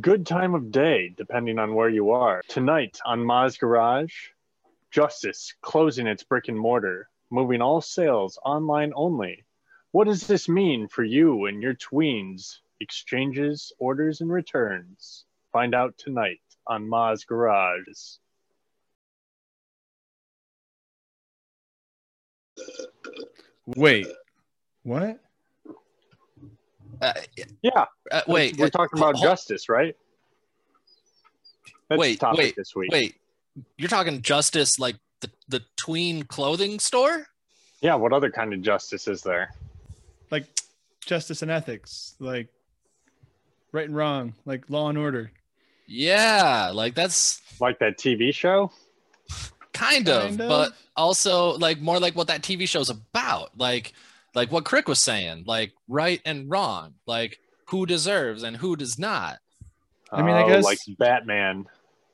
Good time of day, depending on where you are. Tonight on Ma's Garage, Justice closing its brick and mortar, moving all sales online only. What does this mean for you and your tweens? Exchanges, orders, and returns. Find out tonight on Ma's Garage. Wait, what? Uh, Yeah, uh, wait, we're uh, talking about ho- justice, right? That's Wait, topic wait, this week. Wait, you're talking justice like the the tween clothing store? Yeah, what other kind of justice is there? Like justice and ethics, like right and wrong, like law and order. Yeah, like that's Like that TV show? kind of, Kind of. but also like more like what that TV show's about. Like like what Crick was saying, like right and wrong, like who deserves and who does not. I mean, I Oh, guess- like Batman,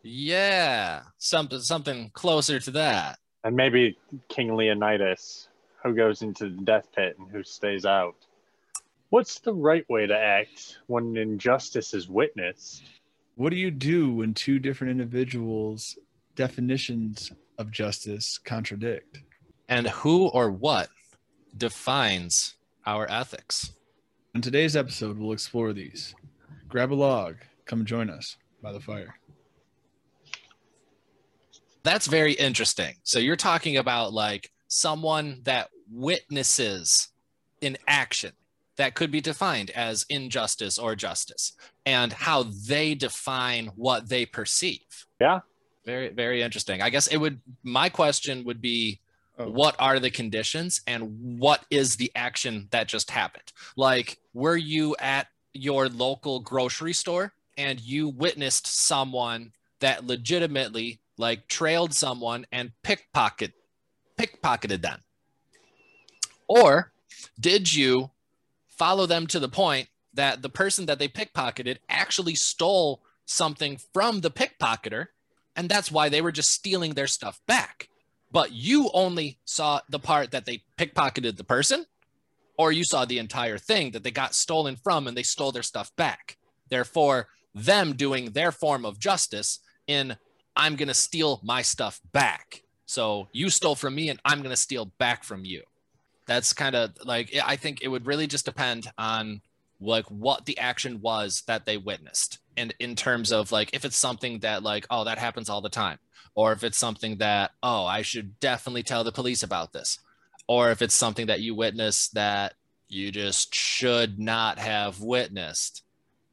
Yeah, something something closer to that. and maybe King Leonidas, who goes into the death pit and who stays out. What's the right way to act when injustice is witnessed? What do you do when two different individuals' definitions of justice contradict? And who or what defines our ethics? On today's episode, we'll explore these. Grab a log, come join us by the fire. That's very interesting. So you're talking about like someone that witnesses in action that could be defined as injustice or justice and how they define what they perceive. Yeah. Very, very interesting. I guess it would, my question would be Oh. what are the conditions and what is the action that just happened? Like, were you at your local grocery store and you witnessed someone that legitimately like trailed someone and pickpocket pickpocketed them? Or did you follow them to the point that the person that they pickpocketed actually stole something from the pickpocketer and that's why they were just stealing their stuff back? But you only saw the part that they pickpocketed the person or you saw the entire thing that they got stolen from and they stole their stuff back. Therefore, them doing their form of justice in I'm going to steal my stuff back. So you stole from me and I'm going to steal back from you. That's kind of like I think it would really just depend on like what the action was that they witnessed. And in terms of like if it's something that like oh that happens all the time or if it's something that oh I should definitely tell the police about this or if it's something that you witness that you just should not have witnessed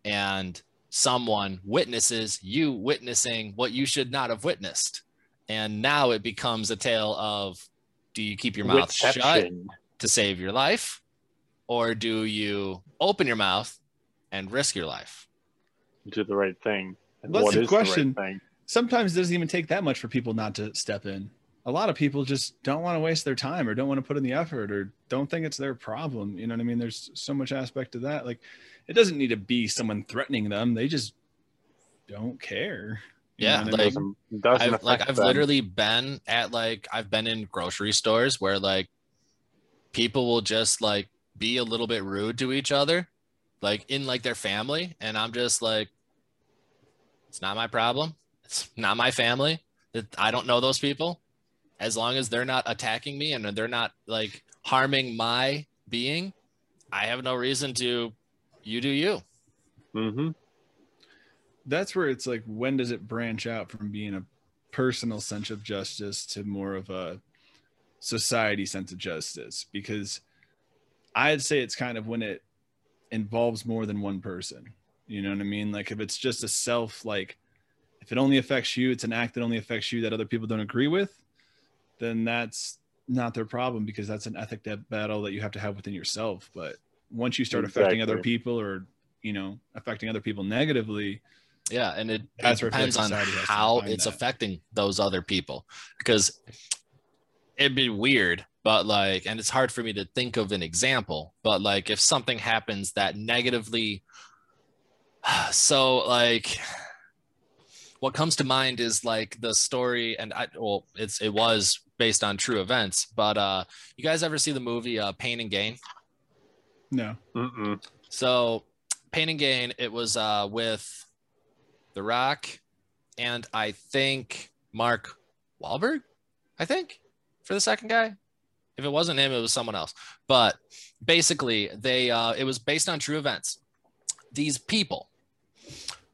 and someone witnesses you witnessing what you should not have witnessed and now it becomes a tale of do you keep your mouth shut to save your life or do you open your mouth and risk your life Do the right thing. And That's what the question. the right thing? Sometimes it doesn't even take that much for people not to step in. A lot of people just don't want to waste their time or don't want to put in the effort or don't think it's their problem. You know what I mean? There's so much aspect to that. Like it doesn't need to be someone threatening them. They just don't care. You Yeah, know what I like- Doesn't, doesn't I've, like I've them. literally been at like I've been in grocery stores where like people will just like be a little bit rude to each other, like in like their family, and I'm just like, it's not my problem. It's not my family. I don't know those people. As long as they're not attacking me and they're not like harming my being, I have no reason to. You do you. Mm-hmm. that's where it's like when does it branch out from being a personal sense of justice to more of a society sense of justice because i'd say it's kind of when it involves more than one person you know what i mean? Like if it's just a self like if it only affects you it's an act that only affects you that other people don't agree with then that's not their problem because that's an ethic that battle that you have to have within yourself. But once you start affecting other people or you know affecting other people negatively Yeah, and it, it That's where I feel like depends on society has to how it's that. affecting those other people. Because it'd be weird, but like, and it's hard for me to think of an example, but like if something happens that negatively, so like, what comes to mind is like the story, and I well, it's it was based on true events, but uh, you guys ever see the movie uh, Pain and Gain? no Mm-mm. So, Pain and Gain, it was uh, with The Rock, and I think Mark Wahlberg. I think for the second guy. If it wasn't him, it was someone else. But basically, they uh, it was based on true events. These people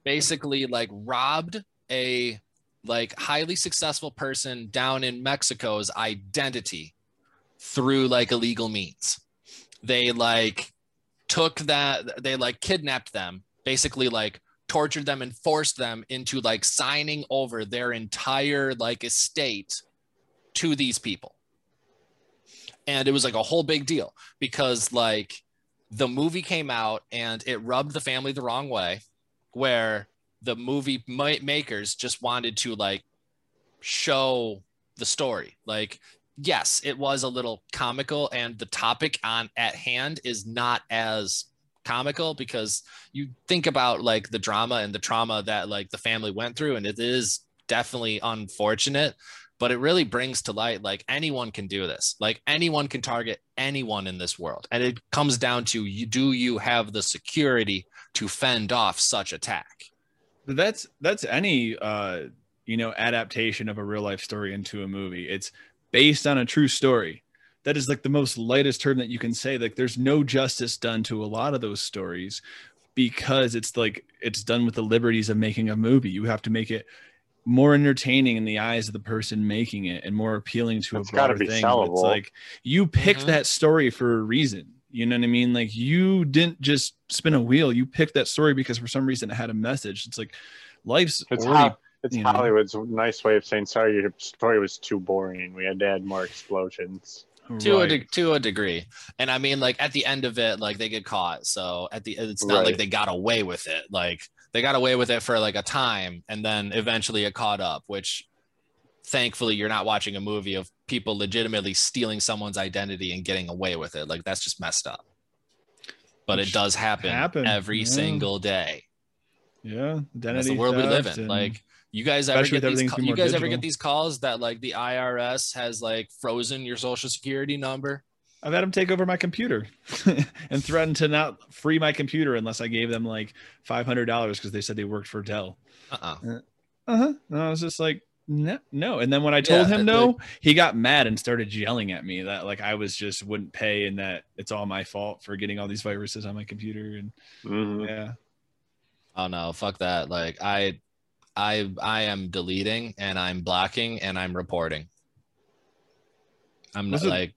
basically like robbed a like highly successful person down in Mexico's identity through like illegal means. They like took that they like kidnapped them, basically like tortured them and forced them into like signing over their entire like estate to these people. And it was like a whole big deal because like the movie came out and it rubbed the family the wrong way where the movie ma- makers just wanted to like show the story. Like yes it was a little comical and the topic on at hand is not as comical because you think about like the drama and the trauma that like the family went through and it is definitely unfortunate but it really brings to light like anyone can do this. Like anyone can target anyone in this world. And it comes down to you do you have the security to fend off such attack. That's that's any uh you know adaptation of a real life story into a movie. It's based on a true story. That is like the most lightest term that you can say. Like there's no justice done to a lot of those stories because it's like it's done with the liberties of making a movie. You have to make it more entertaining in the eyes of the person making it and more appealing to It's a broader be thing. But it's like you picked Mhm. that story for a reason you know what i mean like you didn't just spin a wheel you picked that story because for some reason it had a message it's like life's It's already ho- it's you know. Hollywood's nice way of saying sorry. Your story was too boring. We had to add more explosions. to a de- to a degree and i mean like at the end of it like they get caught so at the it's not like they got away with it like they got away with it for like a time and then eventually it caught up which thankfully you're not watching a movie of people legitimately stealing someone's identity and getting away with it. Like that's just messed up. But Which it does happen, happen, every yeah. single day. Yeah identity that's the world we live in. and- like you guys ever especially get these you guys ever get these calls that like the irs has like frozen your social security number? I've had them take over my computer and threaten to not free my computer unless I gave them like five hundred dollars because they said they worked for Dell. uh-uh. Uh huh. And I was just like, no, no. And then when I told Yeah, him it- no, he got mad and started yelling at me that like I was just wouldn't pay and that it's all my fault for getting all these viruses on my computer. And Mhm. yeah, Oh no, fuck that. Like I I I am deleting and I'm blocking and I'm reporting. I'm not like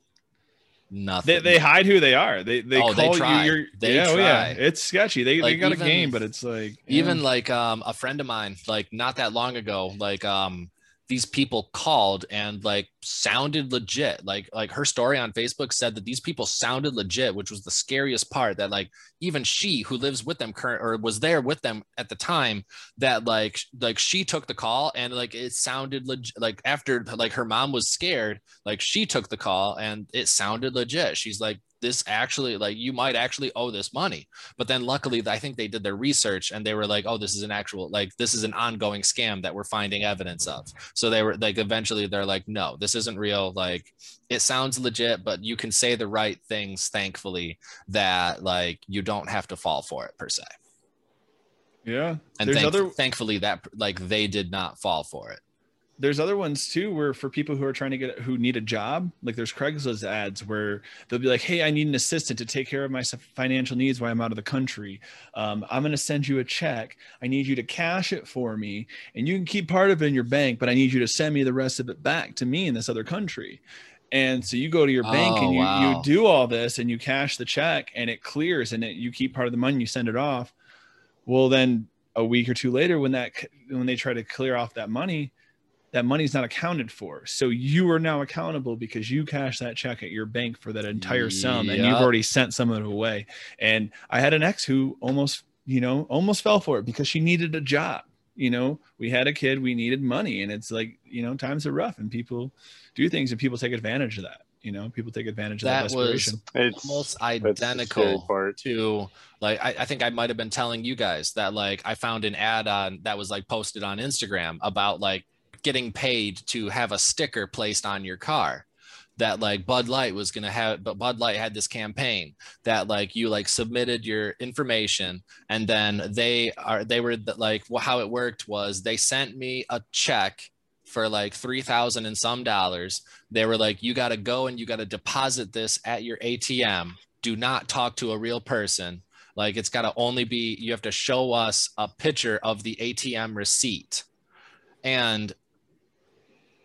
nothing. they, they hide who they are. They they Oh, they call try. you. Your, They yeah, oh, yeah. It's sketchy. They they got even- a game, but it's like yeah. even like um a friend of mine like not that long ago like um these people called and like sounded legit. Like like her story on facebook said that these people sounded legit which was the scariest part that like even she who lives with them current or was there with them at the time that like like she took the call and like it sounded legit like after like her mom was scared like she took the call and it sounded legit. She's like this actually like you might actually owe this money but then luckily, I think they did their research and they were like, oh, this is an actual, like, this is an ongoing scam that we're finding evidence of. So they were like, eventually they're like, no, this isn't real. Like, it sounds legit, but you can say the right things, thankfully, that like you don't have to fall for it per se. yeah. And thank- other thankfully, that like they did not fall for it. There's other ones too where for people who are trying to get who need a job like there's craigslist ads where they'll be like hey i need an assistant to take care of my financial needs while i'm out of the country. Um, i'm going to send you a check. I need you to cash it for me and you can keep part of it in your bank but i need you to send me the rest of it back to me in this other country. And so you go to your bank Oh, and you, wow. you do all this and you cash the check and it clears and it, you keep part of the money you send it off. Well then a week or two later when that when they try to clear off that money that money's not accounted for. So you are now accountable because you cashed that check at your bank for that entire sum and you've already sent some of it away. And I had an ex who almost, you know, almost fell for it because she needed a job. You know, we had a kid, we needed money. And it's like, you know, times are rough and people do things and people take advantage of that. You know, people take advantage of that, That was. It's Almost that's the scary identical part. to like I, I think I might have been telling you guys that like I found an ad on that was like posted on Instagram about like getting paid to have a sticker placed on your car. that like Bud Light was gonna have, but Bud Light had this campaign that like you like submitted your information, and then they are they were like well, how it worked was they sent me a check for like three thousand and some dollars. They were like, you got to go and you got to deposit this at your ATM. Do not talk to a real person. Like it's got to only be you have to show us a picture of the ATM receipt. And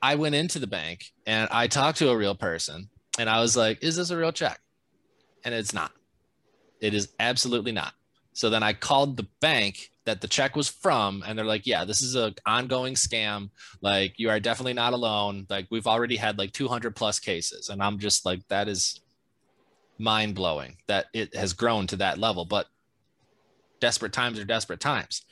I went into the bank and I talked to a real person and I was like, is this a real check? And it's not. It is absolutely not. So then I called the bank that the check was from and they're like, yeah, this is an ongoing scam. Like you are definitely not alone. Like we've already had like 200 plus cases. And I'm just like, that is mind blowing that it has grown to that level. But desperate times are desperate times.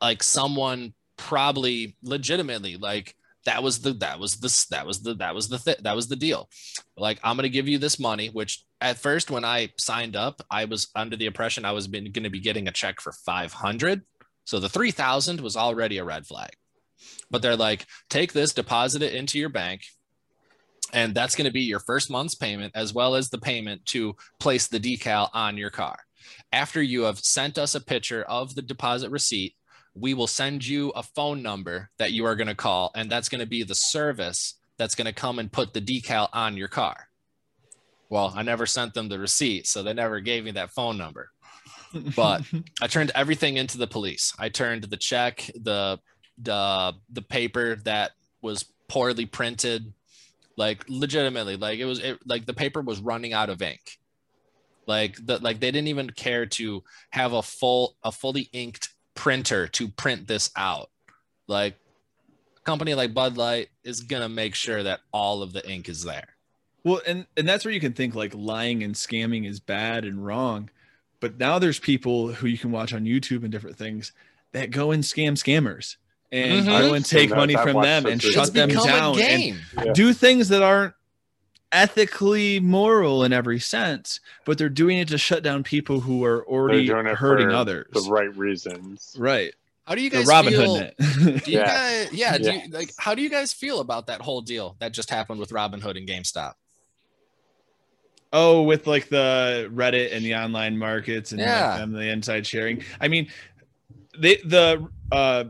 Like someone probably legitimately like that was the that was the that was the that was the th- that was the deal. Like i'm going to give you this money which at first when i signed up i was under the impression i was going to be getting a check for 500 so the 3000 was already a red flag. But they're like take this deposit it into your bank and that's going to be your first month's payment as well as the payment to place the decal on your car. After you have sent us a picture of the deposit receipt we will send you a phone number that you are going to call, and that's going to be the service that's going to come and put the decal on your car. Well, I never sent them the receipt, so they never gave me that phone number. But I turned everything into the police. I turned the check, the the the paper that was poorly printed, like legitimately, like it was it, like the paper was running out of ink. Like the like they didn't even care to have a full a fully inked printer to print this out. Like a company like Bud Light is gonna make sure that all of the ink is there. Well, and and that's where you can think like lying and scamming is bad and wrong. But now there's people who you can watch on YouTube and different things that go and scam scammers and Mhm. go and take That- money from them and shut It's them down a and. Yeah. do things that aren't ethically moral in every sense, but they're doing it to shut down people who are already doing it hurting for others. the right reasons. Right. How do you The guys Robin feel? Hood. Do you Yeah. guys, yeah, do Yeah. you like how do you guys feel about that whole deal that just happened with Robin Hood and GameStop? Oh, with like the Reddit and the online markets and Yeah. like them, the inside sharing. I mean, they the uh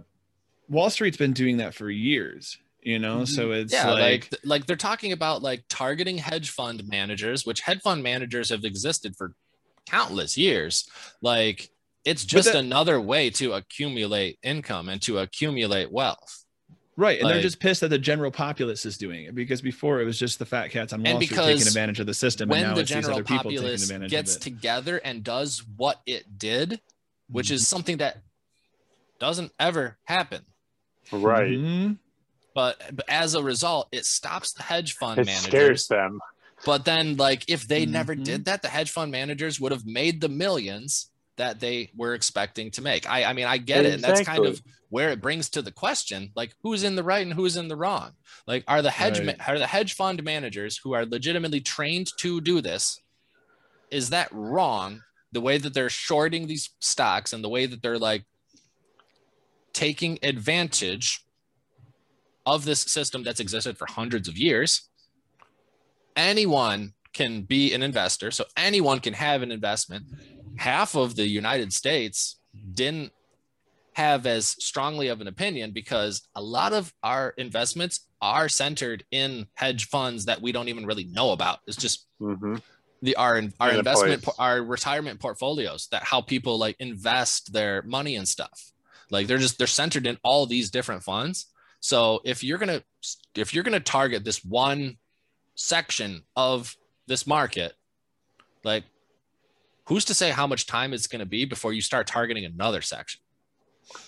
Wall Street's been doing that for years, you know. So it's Mm-hmm. yeah, like, like, like they're talking about like targeting hedge fund managers, which hedge fund managers have existed for countless years. Like it's just that- another way to accumulate income and to accumulate wealth. right, and they're just pissed that the general populace is doing it because before it was just the fat cats on Wall And Street taking advantage of the system, and when now the it's these general other people taking populace advantage gets of it. together and does what it did, which is something that doesn't ever happen. Right. Mhm. But, but as a result, it stops the hedge fund It managers. scares them. But then, like, if they never Mhm. did that, the hedge fund managers would have made the millions that they were expecting to make. I, I mean, I get it. And that's kind of where it brings to the question, like, who's in the right and who's in the wrong? Like, are the hedge Right. ma- are the hedge fund managers who are legitimately trained to do this? Is that wrong? The way that they're shorting these stocks and the way that they're like taking advantage of this system that's existed for hundreds of years. Anyone can be an investor, so anyone can have an investment. Half of the United States didn't have as strongly of an opinion because a lot of our investments are centered in hedge funds that we don't even really know about. It's just hmm the our our investment our retirement portfolios that how people like invest their money and stuff like they're just they're centered in all these different funds so if you're gonna if you're gonna target this one section of this market like who's to say how much time it's going to be before you start targeting another section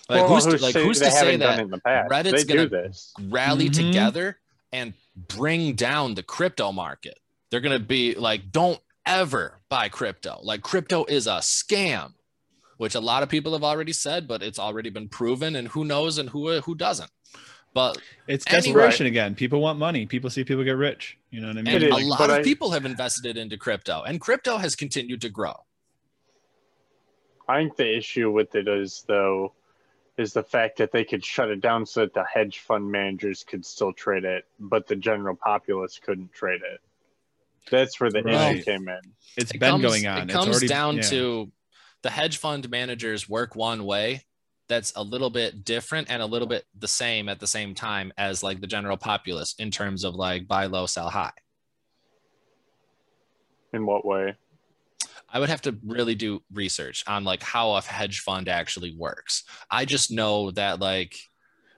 like Well, who's to, like say who's to say that it in the past? Reddit's they gonna- do this. rally Mhm. together and bring down the crypto market. They're going to be like, don't ever buy crypto. Like, crypto is a scam, which a lot of people have already said, but it's already been proven. And who knows and who who doesn't. But It's Anyway. desperation again. People want money. People see people get rich. You know what I mean? and It a lot of I- people have invested into crypto, and crypto has continued to grow. I think the issue with it is though, is the fact that they could shut it down so that the hedge fund managers could still trade it, but the general populace couldn't trade it. That's where the Right. issue came in. It's it been comes, going on. It It's comes already- down yeah. to the hedge fund managers work one way that's a little bit different and a little bit the same at the same time as like the general populace in terms of like buy low, sell high. In what way? I would have to really do research on like how a hedge fund actually works. I just know that like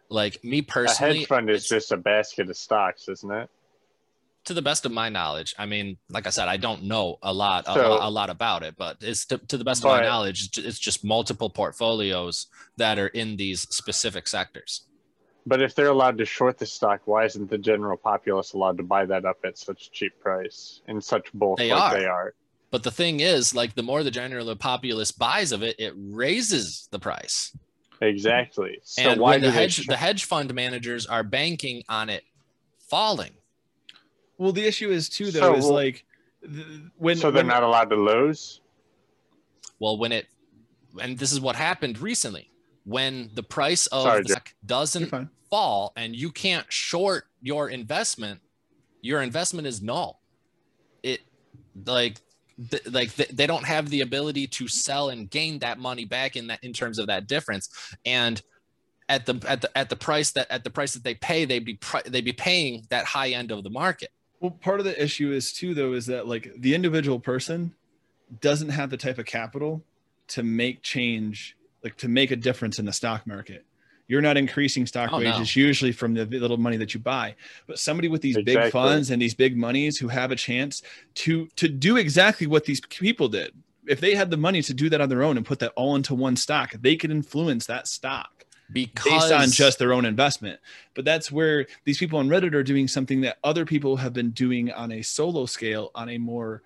like me personally, A hedge fund is just a basket of stocks, isn't it? To the best of my knowledge, I mean, like I said, I don't know a lot, a, So- lot- a lot about it, but it's to, to the best of my knowledge, it's just multiple portfolios that are in these specific sectors. But if they're allowed to short the stock, why isn't the general populace allowed to buy that up at such a cheap price in such bulk They like are. they are? But the thing is, like, the more the general populace buys of it, it raises the price. Exactly. So and why do the hedge, sh- the hedge fund managers are banking on it falling. Well, the issue is too, though, So, is like th- when so they're when- not allowed to lose? Well, when it, and this is what happened recently, when the price of Sorry, the Jeff. stock You're doesn't fall and you can't short your investment, your investment is null. It like th- like th- they don't have the ability to sell and gain that money back in that in terms of that difference and at the at the at the price that at the price that they pay they'd be pri- they'd be paying that high end of the market Well, part of the issue is too, though, is that like the individual person doesn't have the type of capital to make change, like to make a difference in the stock market. You're not increasing stock Oh, no. wages usually from the little money that you buy, but somebody with these big funds and these big monies who have a chance to to do exactly what these people did. If they had the money to do that on their own and put that all into one stock, they could influence that stock because based on just their own investment. But that's where these people on Reddit are doing something that other people have been doing on a solo scale, on a more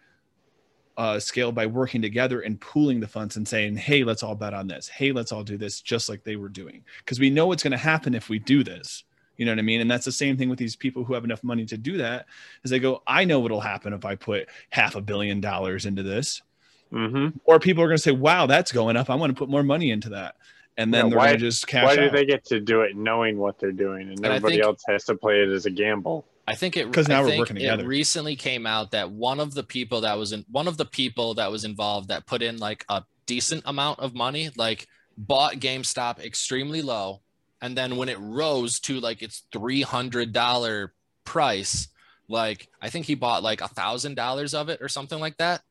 uh, scale by working together and pooling the funds and saying, hey, let's all bet on this. Hey, let's all do this just like they were doing. Because we know what's going to happen if we do this. You know what I mean? And that's the same thing with these people who have enough money to do that. Is they go, I know what'll happen if I put half a billion dollars into this Mm-hmm. or people are going to say, "Wow, that's going up. I want to put more money into that," and then Yeah, they're why- going to just cash Why do out. they get to do it knowing what they're doing and And everybody think- else has to play it as a gamble? I think it 'Cause now I we're think working it together. recently came out that one of the people that was in one of the people that was involved that put in like a decent amount of money, like bought GameStop extremely low, and then when it rose to like its three hundred dollar price, like I think he bought like a thousand dollars of it or something like that,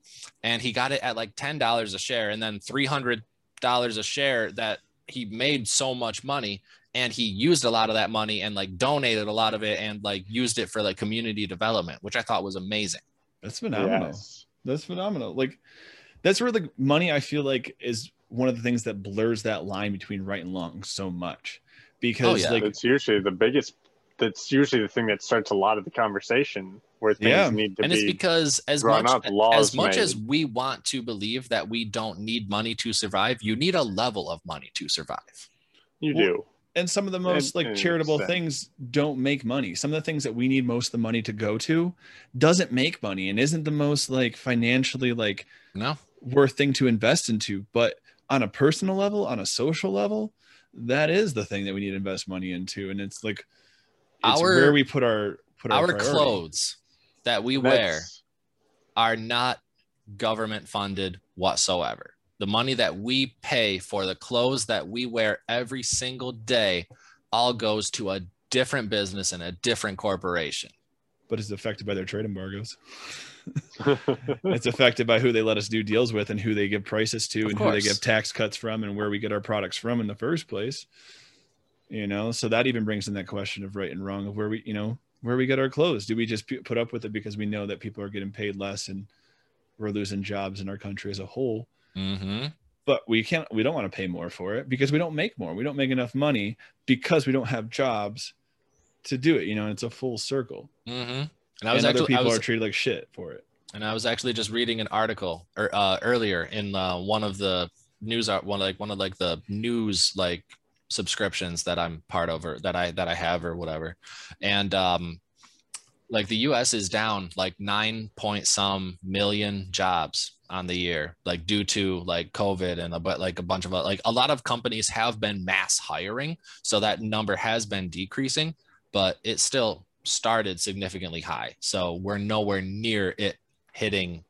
and he got it at like ten dollars a share, and then three hundred dollars a share that he made so much money and he used a lot of that money and like donated a lot of it and like used it for like community development which i thought was amazing That's phenomenal. Yes. That's phenomenal. Like that's where the money I feel like is one of the things that blurs that line between right and wrong so much. Because oh, yeah. like That's usually the biggest. That's usually the thing that starts a lot of the conversation where things Yeah. need to and be. it's because as much up, as much made. as we want to believe that we don't need money to survive you need a level of money to survive you Well, do. and some of the most In- like charitable things don't make money. Some of the things that we need most of the money to go to doesn't make money and isn't the most like financially like no worth thing to invest into. But on a personal level, on a social level, that is the thing that we need to invest money into. And it's like it's Our- where we put our put our, our clothes that we And wear are not government funded whatsoever. The money that we pay for the clothes that we wear every single day all goes to a different business and a different corporation. but it's affected by their trade embargoes. it's affected by who they let us do deals with and who they give prices to Of and who they give tax cuts from and where we get our products from in the first place. You know, so that even brings in that question of right and wrong of where we, you know, where we get our clothes. Do we just put up with it because we know that people are getting paid less and we're losing jobs in our country as a whole? Mm-hmm. But we can't, we don't want to pay more for it because we don't make more. We don't make enough money because we don't have jobs to do it. You know, and it's a full circle. Mm-hmm. And I was and other actually I people was, are treated like shit for it. and I was actually just reading an article or uh, earlier in uh, one of the news art one like one of like the news like subscriptions that I'm part of or that I that I have or whatever, and um, like the U.S. is down like nine point some million jobs on the year, like due to like COVID and a, but like a bunch of like a lot of companies have been mass hiring, so that number has been decreasing, but it still started significantly high. So we're nowhere near it hitting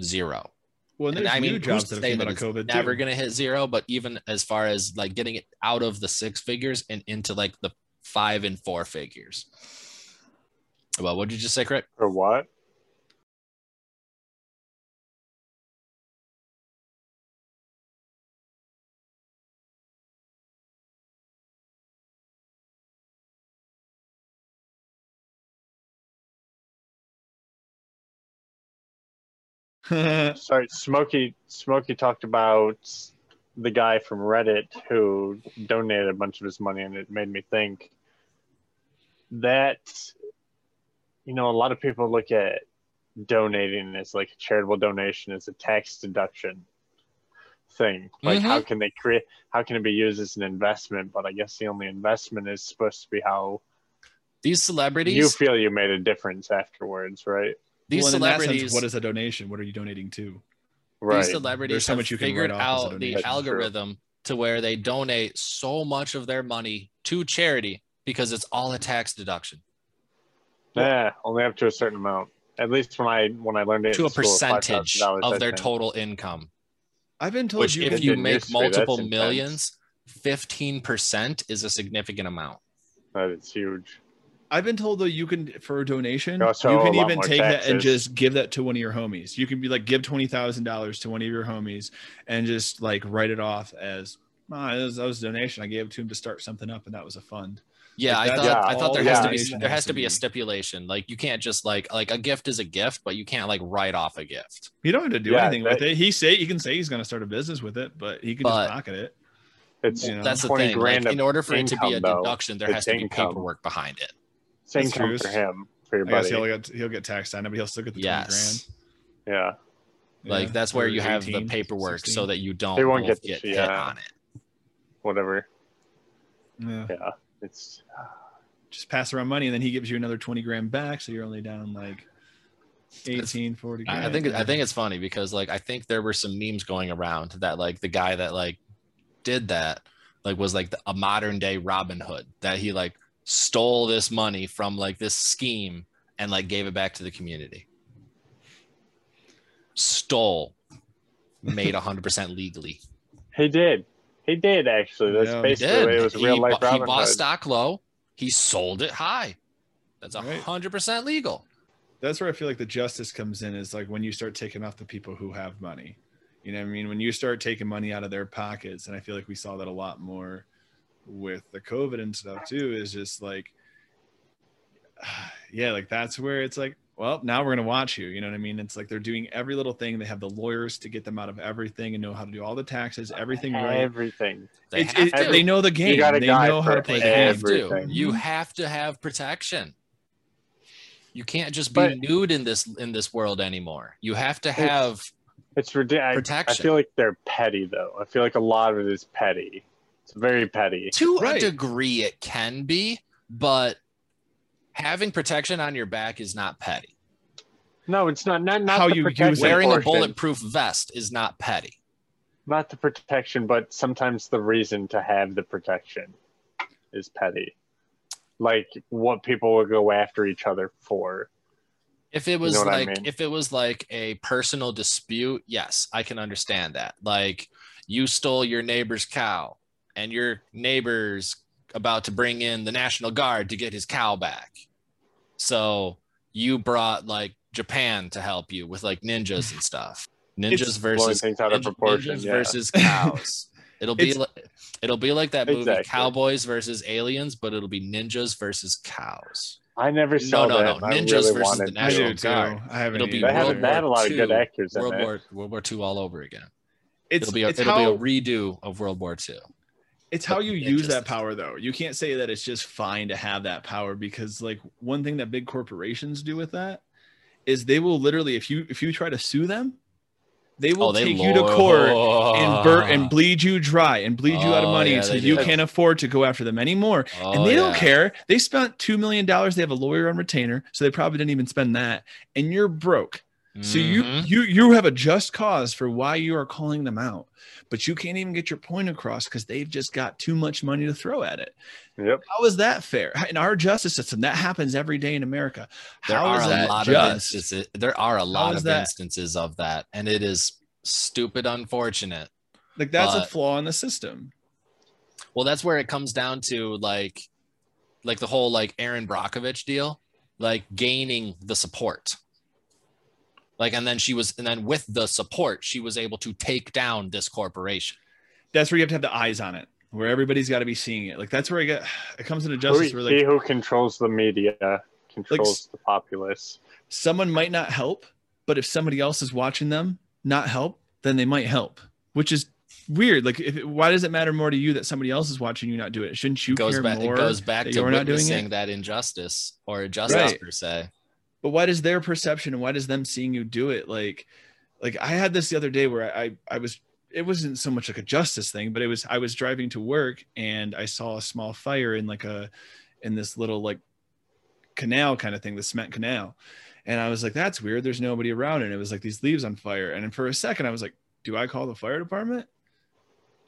zero. Well, and And there's I new mean, jobs who's that to have come out of COVID never going to hit zero? But even as far as like getting it out of the six figures and into like the five and four figures. Well, what did you just say, Craig? For what? Sorry, Smokey. Smokey talked about the guy from Reddit who donated a bunch of his money, and it made me think that you know a lot of people look at donating as like a charitable donation as a tax deduction thing. Like, how mm-hmm. can they create? How can it be used as an investment? But I guess the only investment is supposed to be how These celebrities, you feel you made a difference afterwards, right? These well, in that sense, celebrities, what is a donation? What are you donating to? Right. these celebrities There's so have much you can figured write off as a out the donation. algorithm to where they donate so much of their money to charity because it's all a tax deduction Yeah, only up to a certain amount. At least when I when I learned it to a school, percentage of their total income. I've been told Which, you if you make used to be. That's multiple millions, fifteen percent is a significant amount. That is huge. I've been told though you can for a donation, You you also owe a can even more take that and just give that to one of your homies. You can be like give twenty thousand dollars to one of your homies and just like write it off as oh, that, was, that was a donation. I gave it to him to start something up, and that was a fund. Yeah, Like I thought yeah, I thought there all has to be there has has to to be a stipulation. Like you can't just like like a gift is a gift, but you can't like write off a gift. You don't have to do Yeah, anything with it. He say he can say he's going to start a business with it, but he can But- just pocket it. It's You know, That's the thing. grand Like, in order for it to be a income, though. deduction, there has to be income. paperwork behind it. It's That's true. for him, for your I guess buddy. he'll get he'll get taxed on it, but he'll still get the Yes. twenty grand. Yeah. Like Yeah, that's where or you have the paperwork 16. so that you don't They won't get get, the- hit yeah. on it. whatever. Yeah. Yeah, it's Just pass around money, and then he gives you another twenty grand back, so you're only down like 18, 40 grand. I I think I think it's funny because like I think there were some memes going around that like the guy that like did that like was like the, a modern day Robin Hood that he like stole this money from like this scheme and like gave it back to the community. Stole, made hundred percent legally. he did. He did actually. That's Yeah. He He basically did. the way it was he, real life bu- he Robin bought Hood. stock low. He sold it high. That's hundred percent legal. that's where I feel like the justice comes in is like when you start taking off the people who have money. You know what I mean? When you start taking money out of their pockets, and I feel like we saw that a lot more with the COVID and stuff too, is just like, yeah, like that's where it's like, well, now we're gonna watch you. You know what I mean? It's like they're doing every little thing. They have the lawyers to get them out of everything and know how to do all the taxes, everything right. Everything. They It's- have it- they know the game. got They know how for to play They the game. have to. You have to have protection. You can't just be But- nude in this in this world anymore. You have to have It's ridiculous. I Protection. feel like they're petty though. I feel like a lot of it is petty. It's very petty. to Right. a degree it can be, but having protection on your back is not petty. No, it's not. Not, not How the you use protection it. Wearing a bulletproof vest is not petty. Not the protection, but sometimes the reason to have the protection is petty. Like what people will go after each other for. If it was know what I like mean? if it was like a personal dispute, yes, I can understand that. Like you stole your neighbor's cow and your neighbor's about to bring in the National Guard to get his cow back. So you brought like Japan to help you with like ninjas and stuff. Ninjas It's versus things out of proportion. ninjas yeah. versus cows. It'll be It's- like it'll be like that movie Exactly. Cowboys versus Aliens, but it'll be ninjas versus cows. I never saw that. no, that. no, I ninjas really versus the. I National do. Guard. I haven't. It'll be. They World haven't had a War lot of good II. actors in World it. War World War II all over again. It's It'll be a, it'll how, be a redo of World War II. It's how you use just- that power though. You can't say that it's just fine to have that power because like one thing that big corporations do with that is they will literally if you if you try to sue them they will Oh, they take you to court and bur- and bleed you dry and bleed you out of Oh, money yeah, they you can't afford to go after them anymore. Oh, and they don't care. They spent two million dollars. They have a lawyer on retainer so they probably didn't even spend that. And you're broke So you Mhm. you you have a just cause for why you are calling them out, but you can't even get your point across because they've just got too much money to throw at it. Yep. How is that fair? In our justice system, that happens every day in America. there How are is a that lot of instances. There are a lot of that- instances of that, and it is stupid, unfortunate. Like that's a flaw in the system. Well, that's where it comes down to like, like the whole like Erin Brockovich deal, like gaining the support. Like, and then she was, and then with the support, she was able to take down this corporation. That's where you have to have the eyes on it, where everybody's got to be seeing it. Like that's where I get. It comes into Who, justice where he like who controls the media controls the populace. someone might not help, but if somebody else is watching them not help, then they might help, which is weird. Like, if why does it matter more to you that somebody else is watching you not do it? Shouldn't you It goes care back. more? It goes back to you're not doing it? that injustice or justice Right. per se. But why does their perception and why does them seeing you do it? Like like i had this the other day where i i was it wasn't so much like a justice thing but it was i was driving to work and i saw a small fire in like a in this little like canal kind of thing the cement canal. And i was like that's weird. There's nobody around. And it was like these leaves on fire. And for a second i was like do i call the fire department?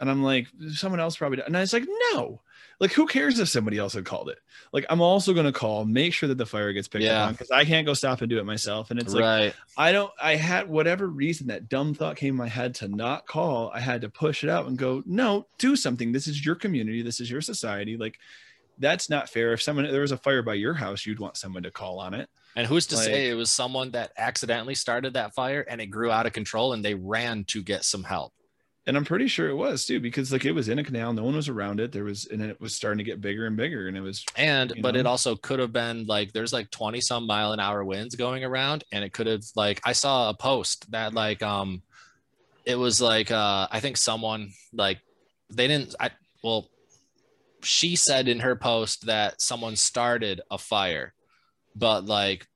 And i'm like someone else probably and i was like no like who cares if somebody else had called it like i'm also going to call make sure that the fire gets picked Yeah. up because i can't go stop and do it myself and it's like right. i don't i had whatever reason that dumb thought came in my head to not call i had to push it out and go no do something this is your community this is your society like that's not fair if someone there was a fire by your house you'd want someone to call on it And who's to Like- say it was someone that accidentally started that fire and it grew out of control and they ran to get some help? And i'm pretty sure it was too because like it was in a canal no one was around it there was and it was starting to get bigger and bigger and it was And but it also could have been like there's like 20 some mile an hour winds going around and it could have like I saw a post that like um it was like uh I think someone like they didn't I well she said in her post that someone started a fire but like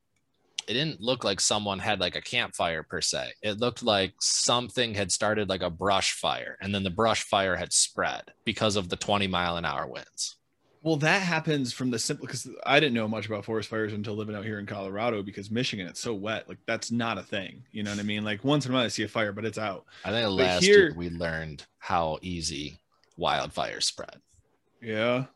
it didn't look like someone had like a campfire per se. It looked like something had started like a brush fire and then the brush fire had spread because of the 20 mile an hour winds. Well, that happens from the simple because I didn't know much about forest fires until living out here in Colorado because Michigan it's so wet. Like that's not a thing. You know what I mean? Like once in a while I see a fire, but it's out. I think But last here- year we learned how easy wildfires spread. Yeah.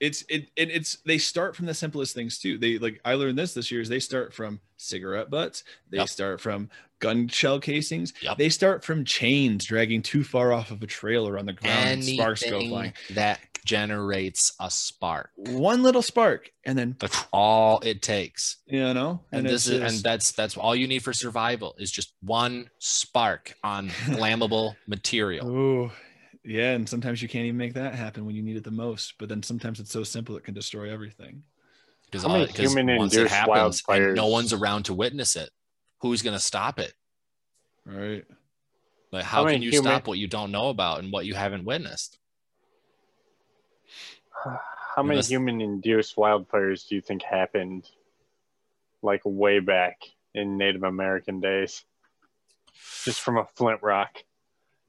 It's it, it it's they start from the simplest things too. They like I learned this this year is they start from cigarette butts, they Yep. start from gun shell casings, Yep. they start from chains dragging too far off of a trailer on the ground and sparks go flying. that generates a spark. One little spark and then That's all it takes. you know And, this it's is and that's that's all you need for survival is just one spark on flammable material. Oh, yeah, and sometimes you can't even make that happen when you need it the most. But then sometimes it's so simple it can destroy everything. Because How many once it human-induced happens and no one's around to witness it, who's gonna stop it? Right. Like How how, can you human- stop what you don't know about and what you haven't witnessed? How many Unless- human-induced wildfires do you think happened, like way back in Native American days, just from a flint rock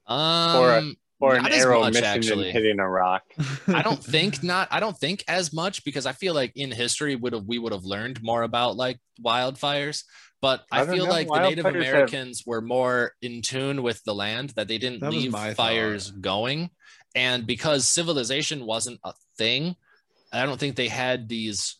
Um, or an Not as arrow much, missing actually. and hitting a rock? I don't think not. I don't think as much because I feel like in history would have we would have learned more about like wildfires. But I, I feel know. like the Native Wildfires have- Americans were more in tune with the land that they didn't That leave my fires going, and because civilization wasn't a thing, I don't think they had these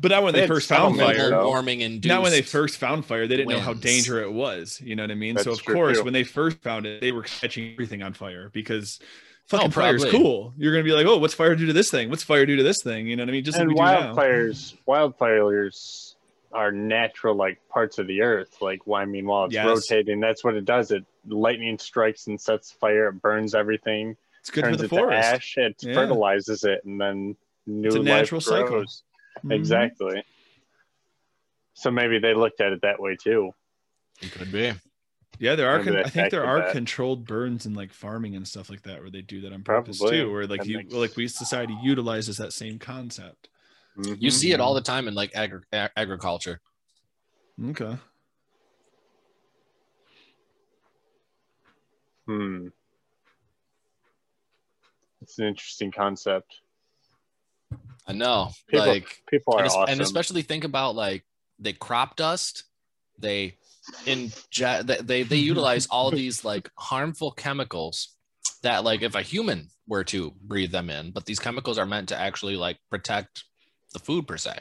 But not when They they first found fire. though. warming induced. Not when they first found fire. They didn't know how dangerous it was. You know what I mean? so of course, too. when they first found it, they were catching everything on fire because fucking Oh, fire's probably. cool. You're gonna be like, oh, what's fire do to this thing? What's fire do to this thing? You know what I mean? Just and like we do now. wildfires, wildfires are natural like parts of the earth. Like, well, I mean, while it's Yes. rotating, that's what it does. It lightning strikes and sets fire. It burns everything, It's good turns for the it forest. to ash. It Yeah. fertilizes it, and then new It's a life natural cycle. Grows. Mhm. Exactly. So maybe they looked at it that way too. It could be. Yeah, there are. Con- I think there are that. controlled burns and like farming and stuff like that, where they do that on purpose Probably. too. Where like That you, makes- like we society utilizes that same concept. Mhm. You see it all the time in like agri- a- agriculture. Okay. Hmm. It's an interesting concept. I know, People- like People are and, awesome. and especially think about like they crop dust, they in they they utilize all these like harmful chemicals that like if a human were to breathe them in, but these chemicals are meant to actually like protect the food per se.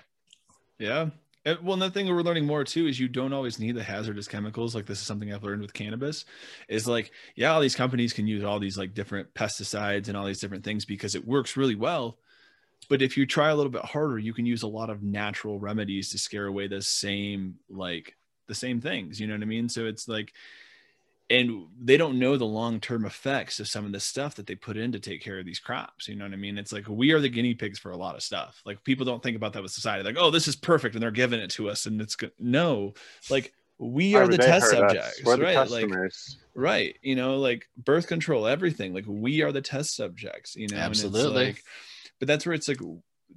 Yeah. And, well, another thing we're learning more too is you don't always need the hazardous chemicals. Like this is something I've learned with cannabis. Is like, yeah, all these companies can use all these like different pesticides and all these different things because it works really well. But if you try a little bit harder, you can use a lot of natural remedies to scare away the same like the same things. You know what I mean? So it's like and they don't know the long-term effects of some of the stuff that they put in to take care of these crops you know what i mean? It's like we are the guinea pigs for a lot of stuff. Like people don't think about that with society like oh this is perfect and they're giving it to us and it's good no like we are the test subjects right? Like right you know like birth control everything like we are the test subjects you know absolutely. like, but that's where it's like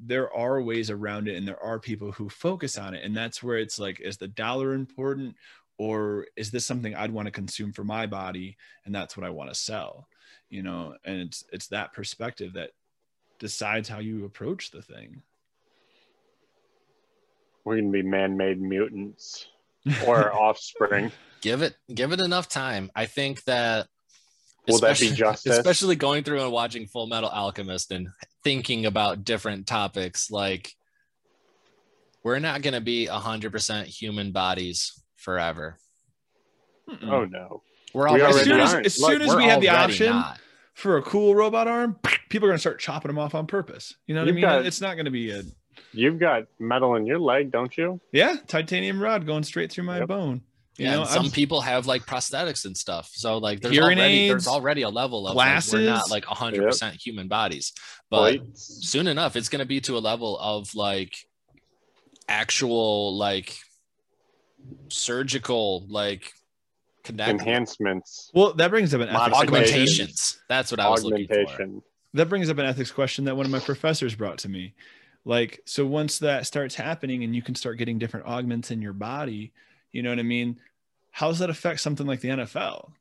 there are ways around it and there are people who focus on it and that's where it's like is the dollar important or is this something i'd want to consume for my body and that's what i want to sell? You know and it's it's that perspective that decides how you approach the thing. We're going to be man-made mutants or offspring. Give it give it enough time. I think that will that be justice? especially going through and watching Fullmetal Alchemist and thinking about different topics like we're not going to be 100% human bodies forever. Mm-mm. Oh no. We're all we as soon as, as, soon as we have the option not. for a cool robot arm, people are going to start chopping them off on purpose. You know what You've I mean? Got, it's not going to be a. You've got metal in your leg, don't you? Yeah, titanium rod going straight through my yep. bone. You yeah, know, some I'm, people have like prosthetics and stuff. So like there's already aids, there's already a level of glasses, like, we're not like 100% yep. human bodies. But soon enough it's going to be to a level of like actual like surgical like connect- enhancements. Well, that brings up an ethics augmentations. That's what I was looking for. That brings up an ethics question that one of my professors brought to me. Like, so once that starts happening and you can start getting different augments in your body, you know what I mean? How does that affect something like the NFL?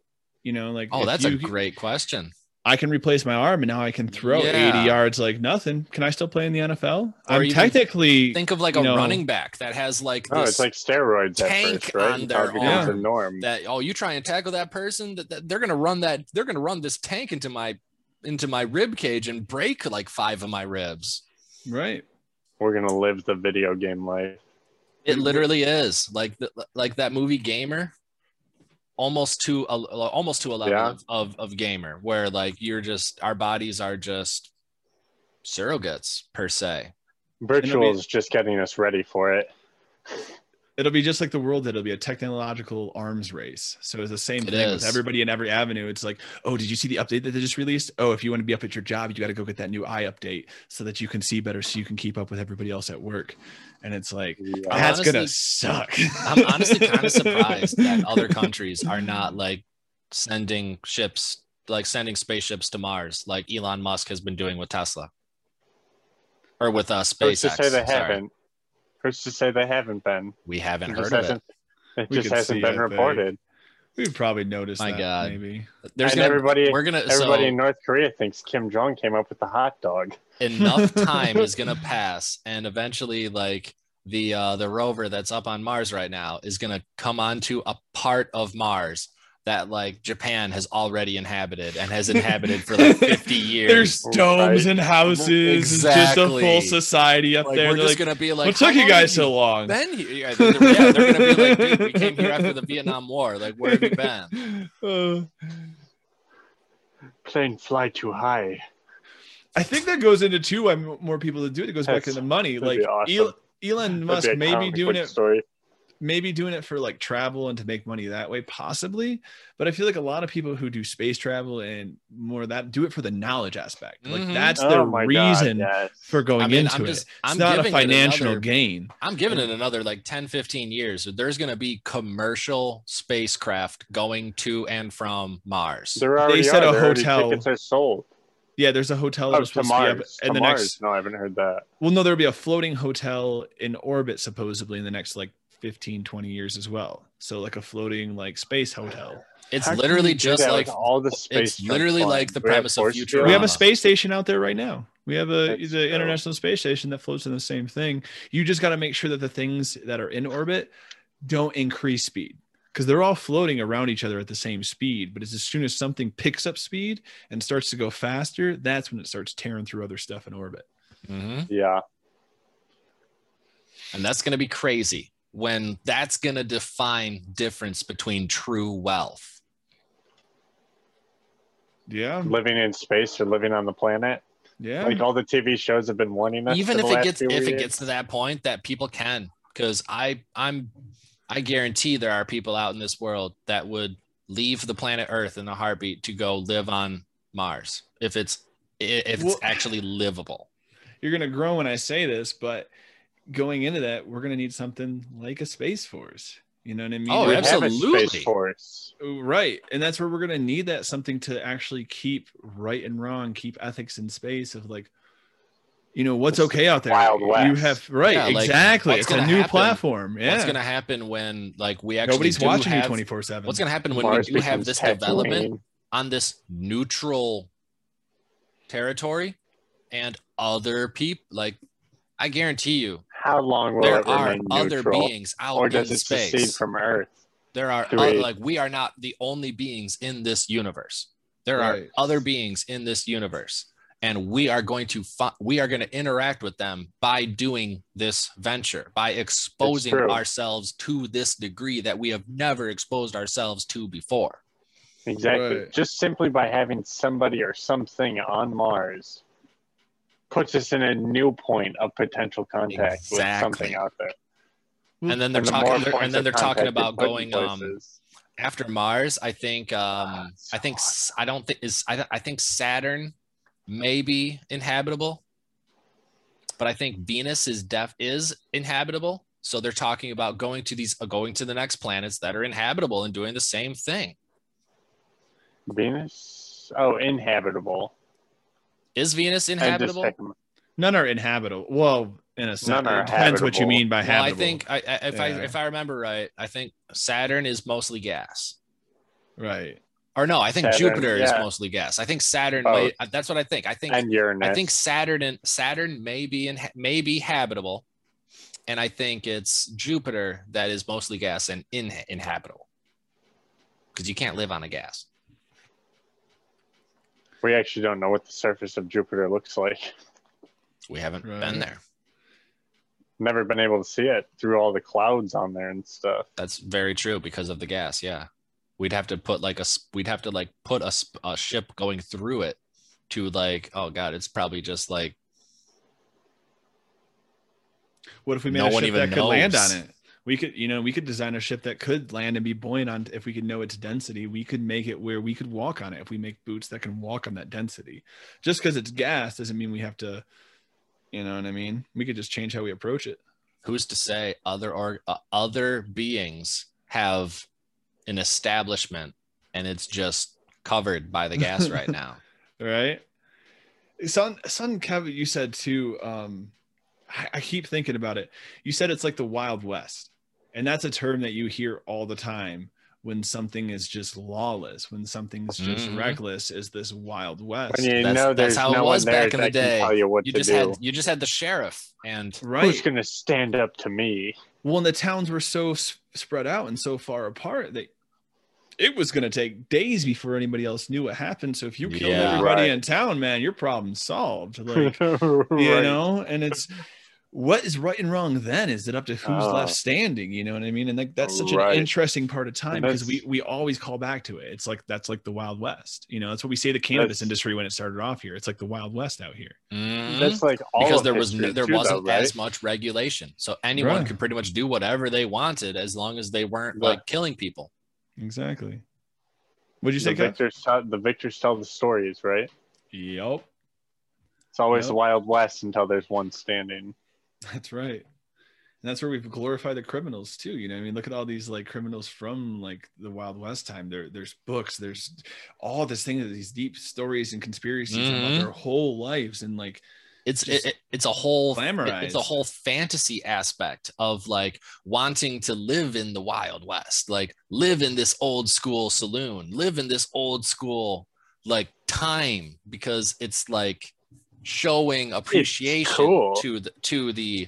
You know, like oh, that's you, a great question. I can replace my arm and now I can throw yeah. 80 yards like nothing. Can I still play in the NFL? Or I'm technically think of like a know, running back that has like oh, it's like steroids tank first, right? on their arm. The norm. That oh, you try and tackle that person, that, that they're gonna run that they're gonna run this tank into my into my rib cage and break like five of my ribs. Right. We're gonna live the video game life. It literally is. Like the, like that movie Gamer almost to a almost to a level yeah. of, of, of gamer where like you're just our bodies are just surrogates per se. Virtual is just getting us ready for it it'll be just like the world it'll be a technological arms race so it's the same it thing is. with everybody in every avenue it's like oh did you see the update that they just released oh if you want to be up at your job you got to go get that new eye update so that you can see better so you can keep up with everybody else at work and it's like yeah. that's honestly, gonna suck. I'm honestly kind of surprised that other countries are not like sending ships, like sending spaceships to Mars, like Elon Musk has been doing with Tesla or with uh, SpaceX. Who's to say they sorry. haven't? Who's to say they haven't been? We haven't it heard of it. It just hasn't been reported. We've probably noticed. My God, maybe. There's and gonna, everybody. We're gonna. Everybody so, in North Korea thinks Kim Jong came up with the hot dog. Enough time is gonna pass, and eventually, like the uh, the rover that's up on Mars right now is gonna come onto a part of Mars that like Japan has already inhabited and has inhabited for like 50 years. There's domes right? and houses, exactly. just a full society up like, there. We're they're just like, gonna be like, what took you guys so long? Been here? Yeah, they're, yeah, they're gonna be like, dude, we came here after the Vietnam War. Like, where have you been? Uh, plane fly too high. I think that goes into too why more people to do it. It goes That's, back into money. Like awesome. Elon Musk may be doing it. Story maybe doing it for like travel and to make money that way possibly but i feel like a lot of people who do space travel and more that do it for the knowledge aspect mm-hmm. that's oh the reason God, yes. for going I mean, into just, it it's I'm not a financial another, gain i'm giving it another like 10 15 years there's going to be commercial spacecraft going to and from mars there already they said are. a hotel tickets are sold yeah, there's a hotel oh, to Mars. in the Mars. next. No, I haven't heard that. Well, no, there'll be a floating hotel in orbit supposedly in the next like 15 20 years as well so like a floating like space hotel it's How literally just like all the space it's literally like the premise of future we have a space station out there right now we have a That's the international space station that floats in the same thing you just got to make sure that the things that are in orbit don't increase speed because they're all floating around each other at the same speed. But as soon as something picks up speed and starts to go faster, that's when it starts tearing through other stuff in orbit. Mhm. Yeah. And that's going to be crazy when that's going to define difference between true wealth. Yeah, Living in space or living on the planet. yeah. Like all the TV shows have been warning us. Even if it gets few if it gets to that point that people can because I I'm I guarantee there are people out in this world that would leave the planet Earth in a heartbeat to go live on Mars if it's if it's Well- actually livable. You're gonna grow when I say this, but going into that, we're gonna need something like a space force. You know what I mean? Oh, we Like- have a absolutely. space force. Right. And that's where we're going to need that something to actually keep right and wrong, keep ethics in space of like, you know, what's It's okay out there. Wild West. You have, right. Yeah, exactly. what's It's a gonna new happen- platform. Yeah. What's going to happen when like we actually Nobody's do watching you 24 7. What's going to happen when Mars we do have this Tatooine. development on this neutral territory and other people like I guarantee you How long will there it are remain other neutral? beings out or in does it secede space. from Earth? there are Do oth- uh, like we are not the only beings in this universe. There Right. are other beings in this universe, and we are going to fi- we are going to interact with them by doing this venture, by exposing ourselves to this degree that we have never exposed ourselves to before. Exactly. Right. Just simply by having somebody or something on Mars puts us in a new point of potential contact with something out there. And then they're And talking, more they're- and then they're talking about going um, after Mars. I think um, I think I don't think is I, I think Saturn may be inhabitable, but I think Venus is def is inhabitable. So they're talking about going to these uh, going to the next planets that are inhabitable and doing the same thing. Venus? Oh, inhabitable. Is Venus inhabitable? None are inhabitable. Well, in a sense, None are it depends what you mean by Well, I think I, I, if I if I remember right, I think Saturn is mostly gas. right. Or no, I think Saturn, Jupiter is mostly gas. I think Saturn. Both. Might, uh, that's what I think. I think and Uranus. I think Saturn and Saturn may be in may be habitable, and I think it's Jupiter that is mostly gas and in, inhabitable because you can't live on a gas. We actually don't know what the surface of Jupiter looks like. We haven't Right. been there. Never been able to see it through all the clouds on there and stuff. That's very true because of the gas. Yeah, we'd have to put like a s- we'd have to like put a, s- a ship going through it to like oh god, it's probably just like What if we made No a one ship even that could land on it? We could, you know, we could design a ship that could land and be buoyant on. If we could know its density, we could make it where we could walk on it. If we make boots that can walk on that density, just because it's gas doesn't mean we have to. You know what I mean? We could just change how we approach it. who's to say other or uh, other beings have an establishment and it's just covered by the gas right now. right? Son, son, Kevin, you said too. Um, I, I keep thinking about it. You said it's like the Wild West, and that's a term that you hear all the time when something is just lawless, when something's just Mhm. reckless. Is this Wild West? When you That's- know that's there's how it was back in the day. you You just do. had you just had the sheriff and right. Who's going to stand up to me? well, and the towns were so s- spread out and so far apart that it was going to take days before anybody else knew what happened. So if you killed Yeah. everybody Right. in town, man, your problem's solved. Like Right. you know and it's what is right and wrong then is it up to who's Oh. left standing you know what i mean and like, that's such Right. an interesting part of time because we we always call back to it it's like that's like the wild west you know that's what we say the cannabis That's- industry when it started off here it's like the wild west out here. That's mm-hmm. like all because there was no, there too, wasn't though, right? as much regulation, so anyone Right. could pretty much do whatever they wanted as long as they weren't Yeah. like killing people. exactly what'd you say Kev? victors, tell, the victors tell the stories, right? yep It's always Yep. the Wild West until there's one standing. That's right. And that's where we've glorified the criminals too. You know, I mean, look at all these like criminals from like the Wild West time. There, there's books, there's all this thing, these deep stories and conspiracies Mhm. about their whole lives, and like It's it, it- it's a whole it- it's a whole fantasy aspect of like wanting to live in the Wild West, like live in this old school saloon, live in this old school like time because it's like showing appreciation cool. to the to the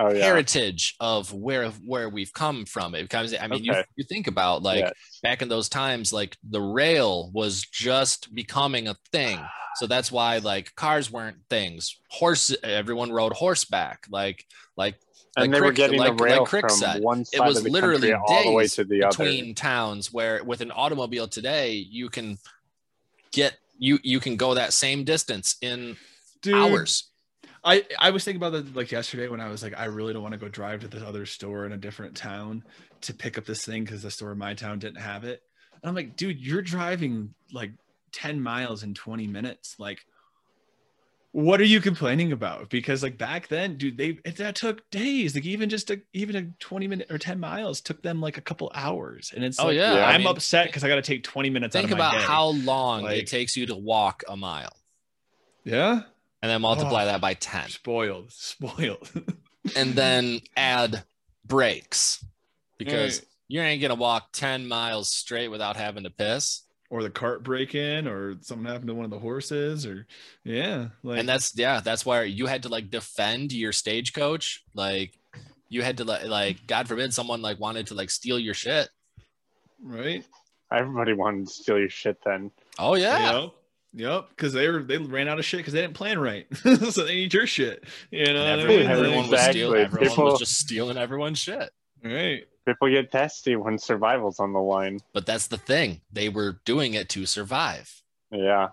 Oh yeah. heritage of where where we've come from. It comes. I mean, you, Okay. you think about like Yes. back in those times, like the rail was just becoming a thing. So that's why like cars weren't things. Horse, everyone rode horseback. Like like and like they were getting like- the rail like Crick from said, one it side was of the literally country all the way to the other. between towns where with an automobile today you can get you you can go that same distance in Dude, hours. I I was thinking about that like yesterday when I was like, I really don't want to go drive to this other store in a different town to pick up this thing because the store in my town didn't have it. And I'm like, dude, you're driving like 10 miles in 20 minutes. Like, what are you complaining about? Because like back then, dude, they it, that took days. Like even just a even a 20 minute or 10 miles took them like a couple hours. And it's Oh, like, yeah, I I'm mean, upset because I got to take 20 minutes. out Think of my about day. how long Like- it takes you to walk a mile yeah and then multiply Oh. that by 10 spoiled, spoiled. and then add breaks. Because Right. you ain't gonna walk 10 miles straight without having to piss. Or the cart break in or something happened to one of the horses or yeah like and that's yeah that's why you had to like defend your stagecoach. Like you had to like like god forbid someone like wanted to like steal your shit. Right? Everybody wanted to steal your shit then. oh yeah. Yep yep because they were they ran out of shit because they didn't plan right. So they need your shit. You know And what everyone, mean? everyone Like, was stealing everyone People- was just stealing everyone's shit. Right. People get testy when survival's on the line. but that's the thing. They were doing it to survive. Yeah.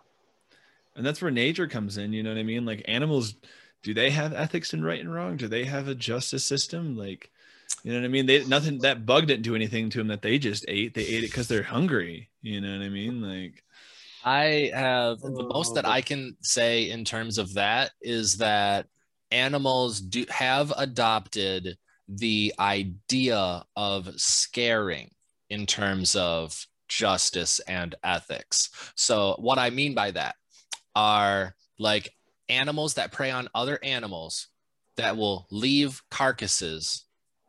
and that's where nature comes in you know what i mean? Like animals do they have ethics in right and wrong? Do they have a justice system? Like you know what i mean? They nothing that bug didn't do anything to them that they just ate. They ate it because they're hungry you know what i mean? Like I have the Oh, most that I oh. can say in terms of that is that animals do have adopted the idea of scaring in terms of justice and ethics. So what I mean by that are like animals that prey on other animals that will leave carcasses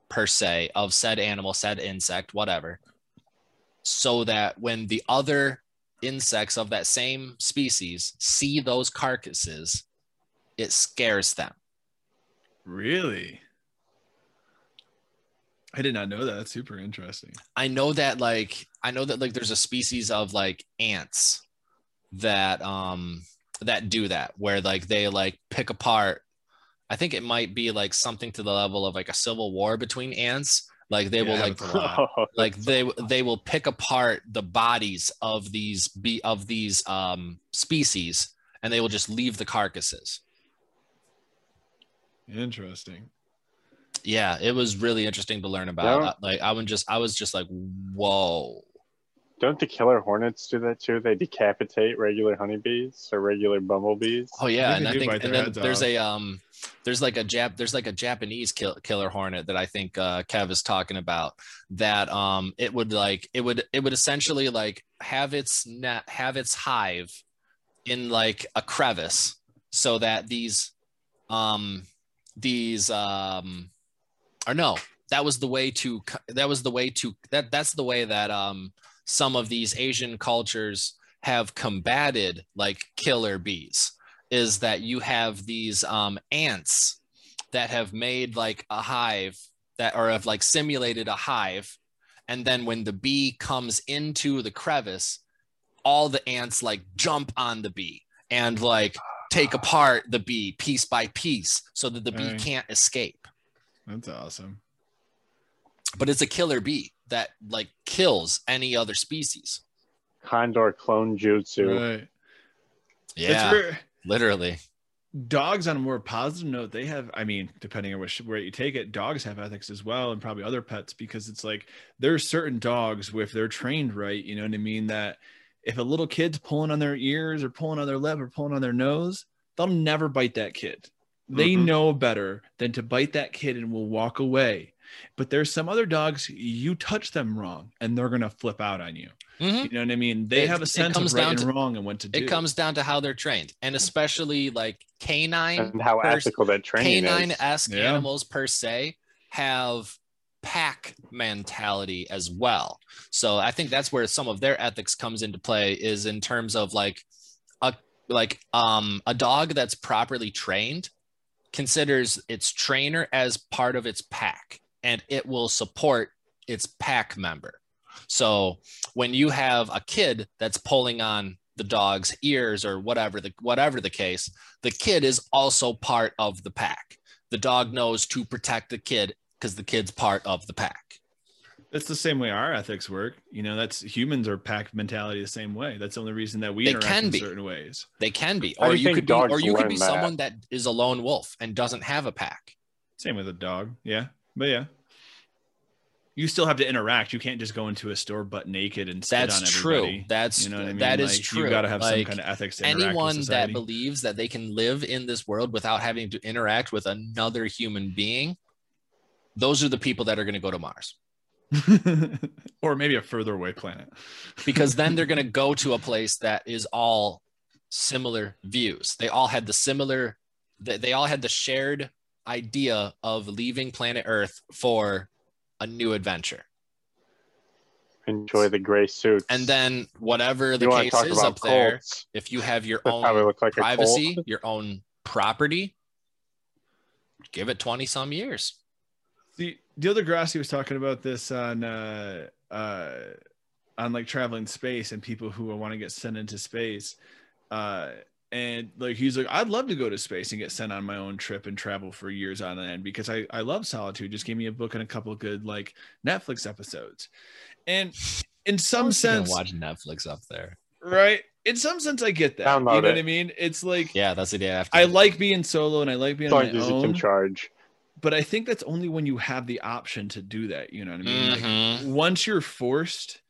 per se of said animal, said insect, whatever, so that when the other insects of that same species see those carcasses, it scares them. really? I did not know that. That's super interesting. I know that like I know that like there's a species of like ants that um that do that where like they like pick apart I think it might be like something to the level of like a civil war between ants like they Yeah, will like it's like they they will pick apart the bodies of these be of these um species and they will just leave the carcasses. Interesting. Yeah it was really interesting to learn about. Yeah. Like i would just i was just like whoa Don't the killer hornets do that too? They decapitate regular honeybees or regular bumblebees. oh yeah and i think and then there's off. a um there's like a jap there's like a japanese kill, killer hornet that i think uh kev is talking about that um it would like it would it would essentially like have its net have its hive in like a crevice so that these um these um or no that was the way to that was the way to that that's the way that um some of these asian cultures have combated like killer bees is that you have these um ants that have made like a hive that or have like simulated a hive and then when the bee comes into the crevice all the ants like jump on the bee and like take apart the bee piece by piece so that the bee Right. can't escape. That's awesome. But it's a killer bee that like kills any other species. Condor clone jutsu. right. Yeah It's where- literally. Dogs on a more positive note they have i mean depending on which where you take it dogs have ethics as well and probably other pets because it's like there's certain dogs if they're trained right you know what i mean that if a little kid's pulling on their ears or pulling on their lip or pulling on their nose they'll never bite that kid. They Mhm. know better than to bite that kid and will walk away but there's some other dogs you touch them wrong and they're gonna flip out on you. Mhm. you know what i mean? They It- have a sense comes of right and to- wrong and what to do. it comes down to how they're trained and especially like canine And how pers- ethical that training canine-esque Yeah. animals per se have pack mentality as well. So i think that's where some of their ethics comes into play is in terms of like a like um a dog that's properly trained considers its trainer as part of its pack and it will support its pack member. So when you have a kid that's pulling on the dog's ears or whatever the whatever the case, the kid is also part of the pack. The dog knows to protect the kid because the kid's part of the pack. That's the same way our ethics work. You know, that's humans are pack mentality the same way. That's the only reason that we They interact can in be. certain ways. They can be, or you you could be, or you could be that? someone that is a lone wolf and doesn't have a pack. Same with a dog. Yeah. But yeah. You still have to interact. You can't just go into a store butt naked and sit That's on true. everybody. That's You know what I mean? that is Like, true. You've got to have some kind of ethics to interact with anyone that believes that they can live in this world without having to interact with another human being those are the people that are going to go to mars or maybe a further away planet. because then they're going to go to a place that is all similar views they all had the similar they, they all had the shared idea of leaving planet earth for a new adventure Enjoy the gray suits. and then whatever the you case is about up there if you have your That probably own like privacy your own property give it 20 some years The the other Grassi was talking about this on uh uh on like traveling space and people who want to get sent into space. Uh and like he's like, I'd love to go to space and get sent on my own trip and travel for years on end because I, I love solitude. Just give me a book and a couple of good like Netflix episodes. And in some Of course you're sense, watch netflix up there right? In some sense, I get that. you know Download what. I mean? It's like yeah that's the day after I like being solo and I like being As on my you own charge. but I think that's only when you have the option to do that. You know what I mean? Like, Mhm. once you're forced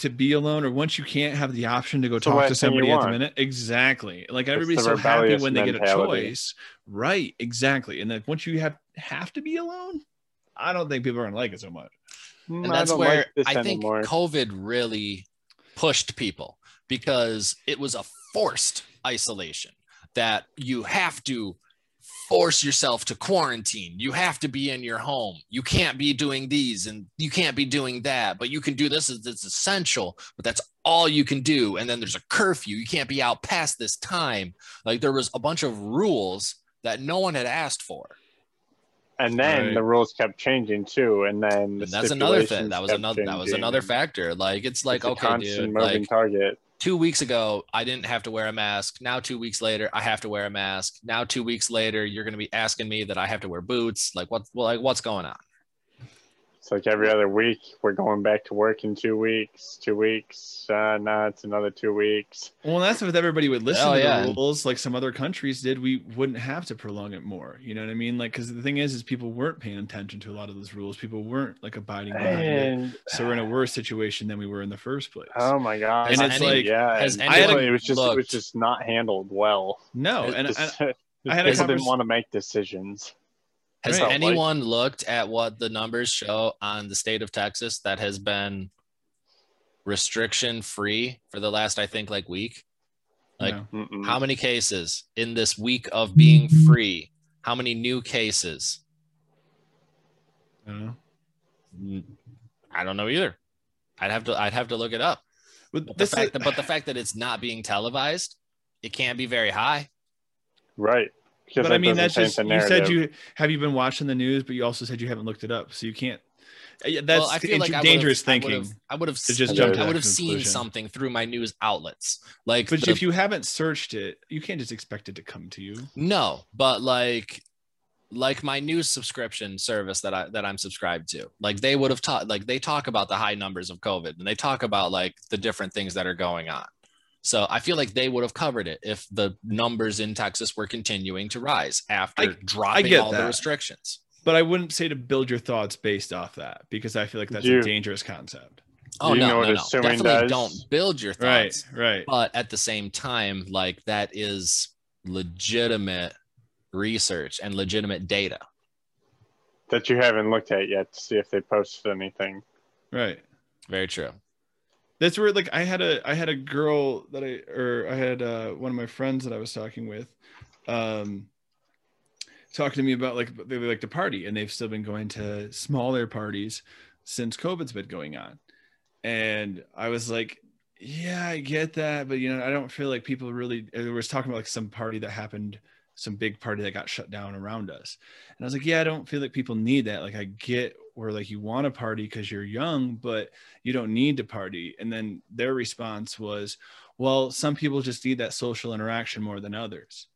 to be alone, or once you can't have the option to go It's talk to last thing you somebody at the minute, exactly. Like the everybody's so happy rebellious when they get a choice, right? Exactly. And then once you have have to be alone, I don't think people are gonna like it so much. Mm, and I that's don't where like I think anymore. COVID really pushed people because it was a forced isolation that you have to force yourself to quarantine. You have to be in your home. You can't be doing these and you can't be doing that, but you can do this. It's essential, but that's all you can do. And then there's a curfew. You can't be out past this time. Like there was a bunch of rules that no one had asked for. and then Right. the rules kept changing too, and then the And that's another thing. That was kept another that was another factor. Like it's like It's okay, constant dude, moving like target. Two weeks ago, I didn't have to wear a mask. Now, two weeks later, I have to wear a mask. Now, two weeks later, you're going to be asking me that I have to wear boots. Like, what? Like, what's going on? It's like every other week we're going back to work in two weeks. Two weeks. Uh, now it's another two weeks. Well, that's if everybody would listen Oh, to yeah. the rules like some other countries did, we wouldn't have to prolong it more. You know what I mean? Like, because the thing is, is people weren't paying attention to a lot of those rules. People weren't like abiding by it. So we're in a worse situation than we were in the first place. oh my god! And it's like- yeah, has and anyone it was just it was just not handled well. no, It and, just- and I had a people didn't want to make decisions. Has Right. anyone looked at what the numbers show on the state of Texas that has been restriction free for the last, I think, like week? Like, no. How many cases in this week of being free? How many new cases? I don't know. Mm, I don't know either. I'd have to. I'd have to look it up. But But the fact is- that, but the fact that it's not being televised, it can't be very high. right? Because but I mean, that's just you said you have you been watching the news, but you also said you haven't looked it up, so you can't. Eh, yeah, That's well, I feel like dangerous would've- thinking. I would have. I would have. to just jump to I would have seen something through my news outlets. Like, But the- if you haven't searched it, you can't just expect it to come to you. no, but like, like my news subscription service that I that I'm subscribed to, like they would have taught. Like they talk about the high numbers of COVID, and they talk about like the different things that are going on. So I feel like they would have covered it if the numbers in Texas were continuing to rise after I- dropping get all the restrictions. But I wouldn't say to build your thoughts based off that because I feel like that's You- a dangerous concept. Oh you no, know no, no. Definitely does? don't build your thoughts. Right, thoughts. right. But at the same time, like that is legitimate research and legitimate data. that you haven't looked at yet to see if they posted anything. Right. Very true. That's where like I had a I had a girl that I or I had uh, one of my friends that I was talking with, um, talking to me about like they like to party and they've still been going to smaller parties since COVID's been going on, and I was like, yeah, I get that, but you know I don't feel like people really. It was talking about like some party that happened some big party that got shut down around us. And I was like, yeah, I don't feel like people need that. Like I get where like you want to party because you're young, but you don't need to party. And then their response was, well, some people just need that social interaction more than others.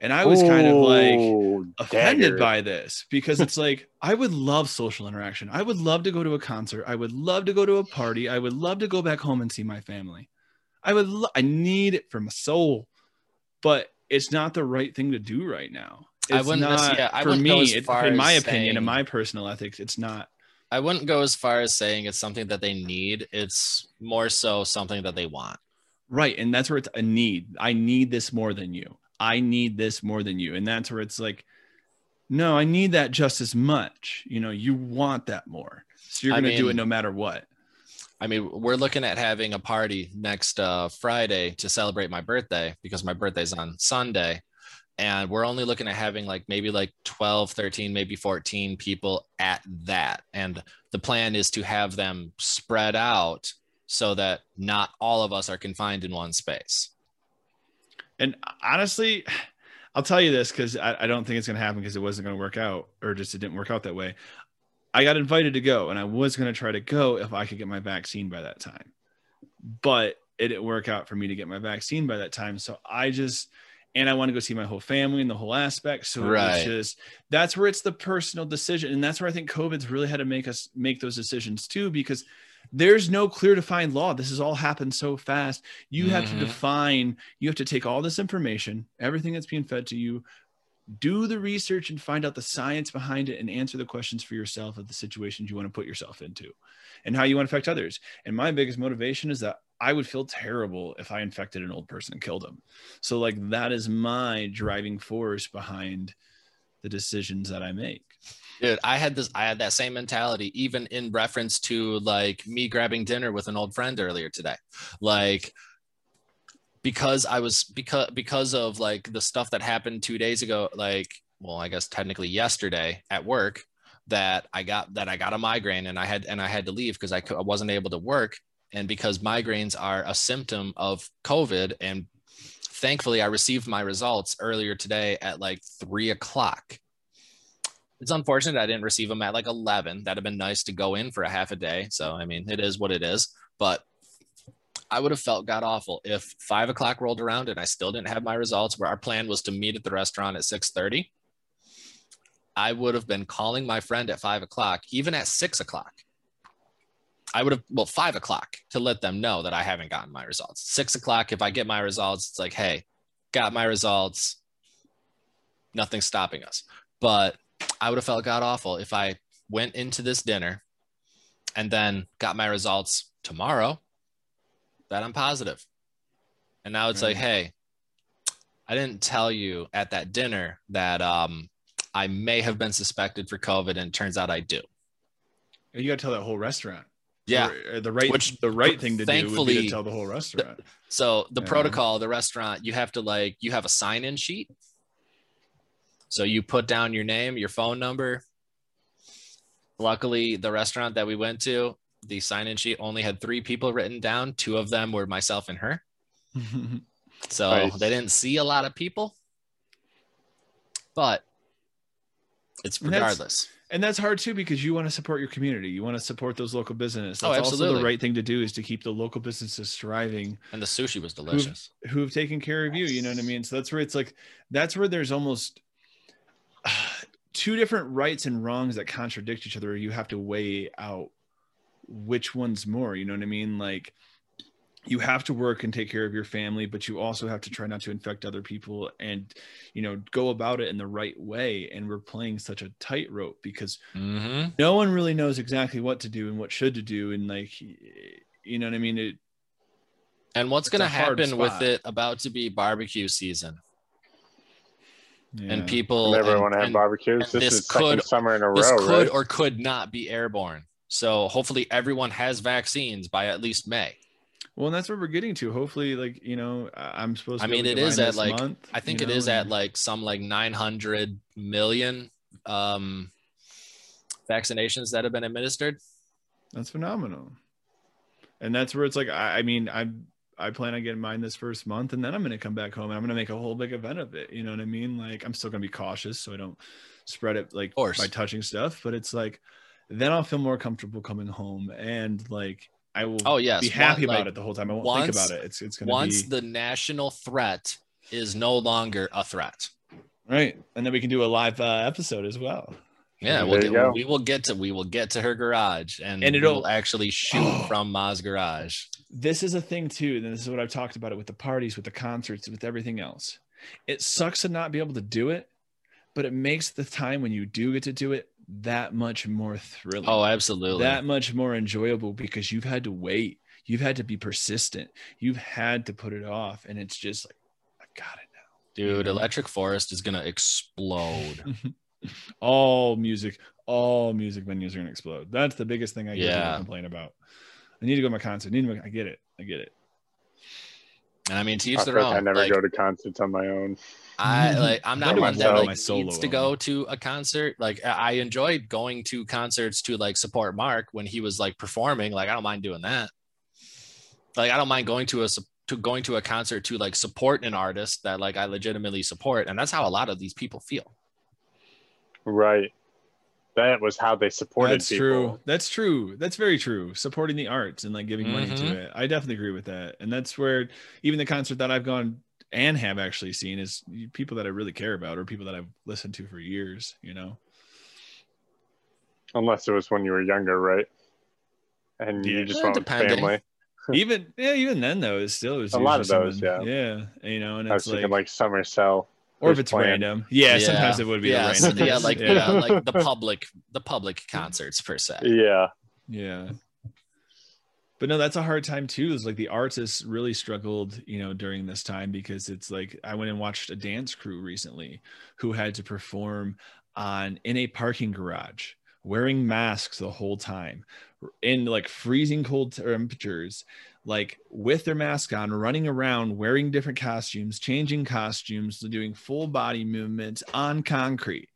And I was kind of like offended dagger. by this because it's like I would love social interaction. I would love to go to a concert. I would love to go to a party. I would love to go back home and see my family. I would lo- I need it for my soul. But it's not the right thing to do right now. I wouldn't not yeah, I for wouldn't go me, as it- in my opinion saying- my personal ethics, it's not I wouldn't go as far as saying it's something that they need. It's more so something that they want. Right. And that's where it's a need. I need this more than you. I need this more than you. And that's where it's like, no, I need that just as much. You know, you want that more. So you're going to do it no matter what. I mean, we're looking at having a party next uh, Friday to celebrate my birthday because my birthday's on Sunday. And we're only looking at having like maybe like 12, 13, maybe 14 people at that. And the plan is to have them spread out so that not all of us are confined in one space. And honestly, I'll tell you this because I, I don't think it's going to happen because it wasn't going to work out or just it didn't work out that way. I got invited to go and I was going to try to go if I could get my vaccine by that time. But it didn't work out for me to get my vaccine by that time. So I just, and I want to go see my whole family and the whole aspect. So Right. was just, that's where it's the personal decision. And that's where I think COVID's really had to make us make those decisions too, because there's no clear defined law. This has all happened so fast. You have to Mhm. define, you have to take all this information, everything that's being fed to you, do the research and find out the science behind it and answer the questions for yourself of the situations you want to put yourself into and how you want to affect others. And my biggest motivation is that I would feel terrible if I infected an old person and killed them. So like that is my driving force behind the decisions that I make. Dude, I had this, I had that same mentality, even in reference to like me grabbing dinner with an old friend earlier today. Like, because I was because because of like the stuff that happened two days ago, like, well, I guess technically yesterday at work, that I got that I got a migraine and I had and I had to leave because I, I wasn't able to work, and because migraines are a symptom of COVID, and thankfully I received my results earlier today at like three o'clock it's unfortunate I didn't receive them at like 11. That'd have been nice to go in for a half a day. So, I mean, it is what it is. But I would have felt god awful if five o'clock rolled around and I still didn't have my results. Where our plan was to meet at the restaurant at 6:30. I would have been calling my friend at five o'clock, even at six o'clock. I would have, well, five o'clock to let them know that I haven't gotten my results. Six o'clock, if I get my results, it's like, hey, got my results. Nothing's stopping us. But I would have felt god awful if I went into this dinner and then got my results tomorrow that I'm positive. And now it's like, hey, I didn't tell you at that dinner that um, I may have been suspected for COVID, and it turns out I do. You got to tell that whole restaurant. Yeah. Or- or the right, Which, the right thing to do would be thankfully, to tell the whole restaurant. So the Yeah. protocol, the restaurant, you have to like you have a sign-in sheet. So you put down your name, your phone number. Luckily, the restaurant that we went to, the sign-in sheet only had three people written down. Two of them were myself and her. So Nice. they didn't see a lot of people. But it's And that's- regardless. and that's hard too because you want to support your community. You want to support those local businesses. Oh, That's also absolutely. the right thing to do is to keep the local businesses thriving And the sushi was delicious. who have taken care of you. You know what I mean? So that's where it's like that's where there's almost two different rights and wrongs that contradict each other. You have to weigh out which one's more. You know what I mean? Like you have to work and take care of your family, but you also have to try not to infect other people and you know go about it in the right way. And we're playing such a tightrope because hmm no one really knows exactly what to do and what should to do and like you know what i mean it And what's going to happen with it about to be barbecue season? yeah. And people Never and- want to have barbecues. This, this is second could- summer in a this row, could right? or could not be airborne. So hopefully everyone has vaccines by at least May. well and that's what we're getting to hopefully like you know I- i'm supposed to I mean, it is it to is divine at like month, I think it know, is at like some like 900 million um, vaccinations that have been administered. that's phenomenal and that's where it's like i, I mean i'm I plan on getting mine this first month, and then I'm gonna come back home and I'm gonna make a whole big event of it. You know what I mean? Like I'm still gonna be cautious so I don't spread it like by touching stuff, but it's like then I'll feel more comfortable coming home and like I will Oh yes, be happy One- about like, it the whole time. I won't once- think about it. It's it's gonna be Once be the national threat is no longer a threat. right, and then we can do a live uh, episode as well. Yeah, we'll get, we will get to we will get to her garage and, And it'll- will actually shoot from Ma's garage. this is a thing too and this is what i've talked about it with the parties with the concerts with everything else it sucks to not be able to do it but it makes the time when you do get to do it that much more thrilling Oh, absolutely. that much more enjoyable because you've had to wait you've had to be persistent you've had to put it off and it's just like i got it now. Dude. Electric Forest is gonna explode. all music all music venues are going to explode that's the biggest thing i get Yeah. complain about i need to go to my concert I, need to, I get it i get it And I mean, to each I, their feel like own. I never like, go to concerts on my own. I like I'm not Wonder one that I'm like my solo needs to go to a concert. Like I I enjoyed going to concerts to like support Mark when he was like performing. Like I don't mind doing that. Like I don't mind going to a to going to a concert to like support an artist that like I legitimately support, and that's how a lot of these people feel. Right. That was how they supported That's people. true. That's true. That's very true. Supporting the arts and like giving money Mhm. to it. I definitely agree with that. And that's where even the concert that I've gone and have actually seen is people that I really care about or people that I've listened to for years, you know. Unless it was when you were younger, right? And Yeah. you just went with depending. family. even yeah, even then though, it's still was A lot of those, someone- Yeah. You know, and I was it's thinking like, like Summer Cell. Or if it's playing. random. Yeah, sometimes it would be yeah, the so- random. yeah, like yeah. yeah, like the public, the public concerts per se. Yeah. Yeah. But no, that's a hard time too. Is like the artists really struggled, you know, during this time because it's like I went and watched a dance crew recently who had to perform on in a parking garage wearing masks the whole time in like freezing cold temperatures like with their mask on running around wearing different costumes changing costumes doing full body movements on concrete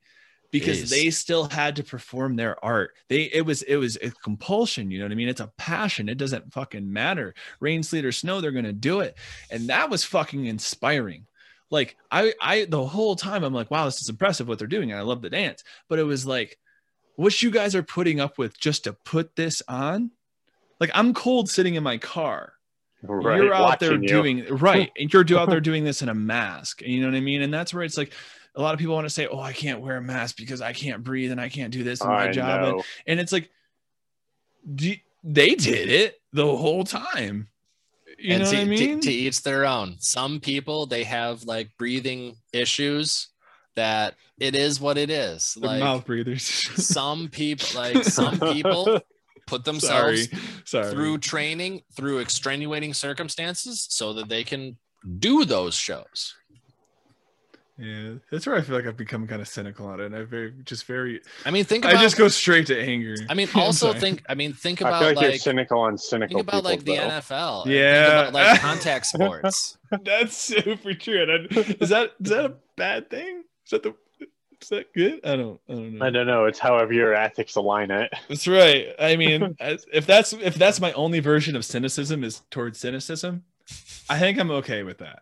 because Jeez. they still had to perform their art. They it was it was a compulsion, you know what I mean? It's a passion. It doesn't fucking matter. Rain, sleet, or snow, they're gonna do it. And that was fucking inspiring. Like I I the whole time I'm like, wow, this is impressive what they're doing. And I love the dance. But it was like, what you guys are putting up with just to put this on? Like I'm cold sitting in my car. Right. you're out there watching you. doing right. And you're out there doing this in a mask. You know what i mean? And that's where it's like a lot of people want to say oh i can't wear a mask because i can't breathe and i can't do this in my I job. And, and it's like do, they did it the whole time. You and know to, what i to- mean? to each their own. Some people they have like breathing issues that it is what it is. They're Like mouth breathers. some people, like some people put themselves sorry sorry through training, through extenuating circumstances, so that they can do those shows. yeah that's where i feel like i've become kind of cynical on it and i very just very I mean, think About, i just go straight to anger I mean, also think. I mean, think I about feel like, you're cynical on cynical Think about people, like the though. NFL. Yeah. Think about like contact sports. That's super true. And I, is that is that a bad thing? Is that the is that good? I don't I don't know. I don't know. It's however your ethics align it. That's right. I mean, if that's if that's my only version of cynicism is towards cynicism, I think I'm okay with that.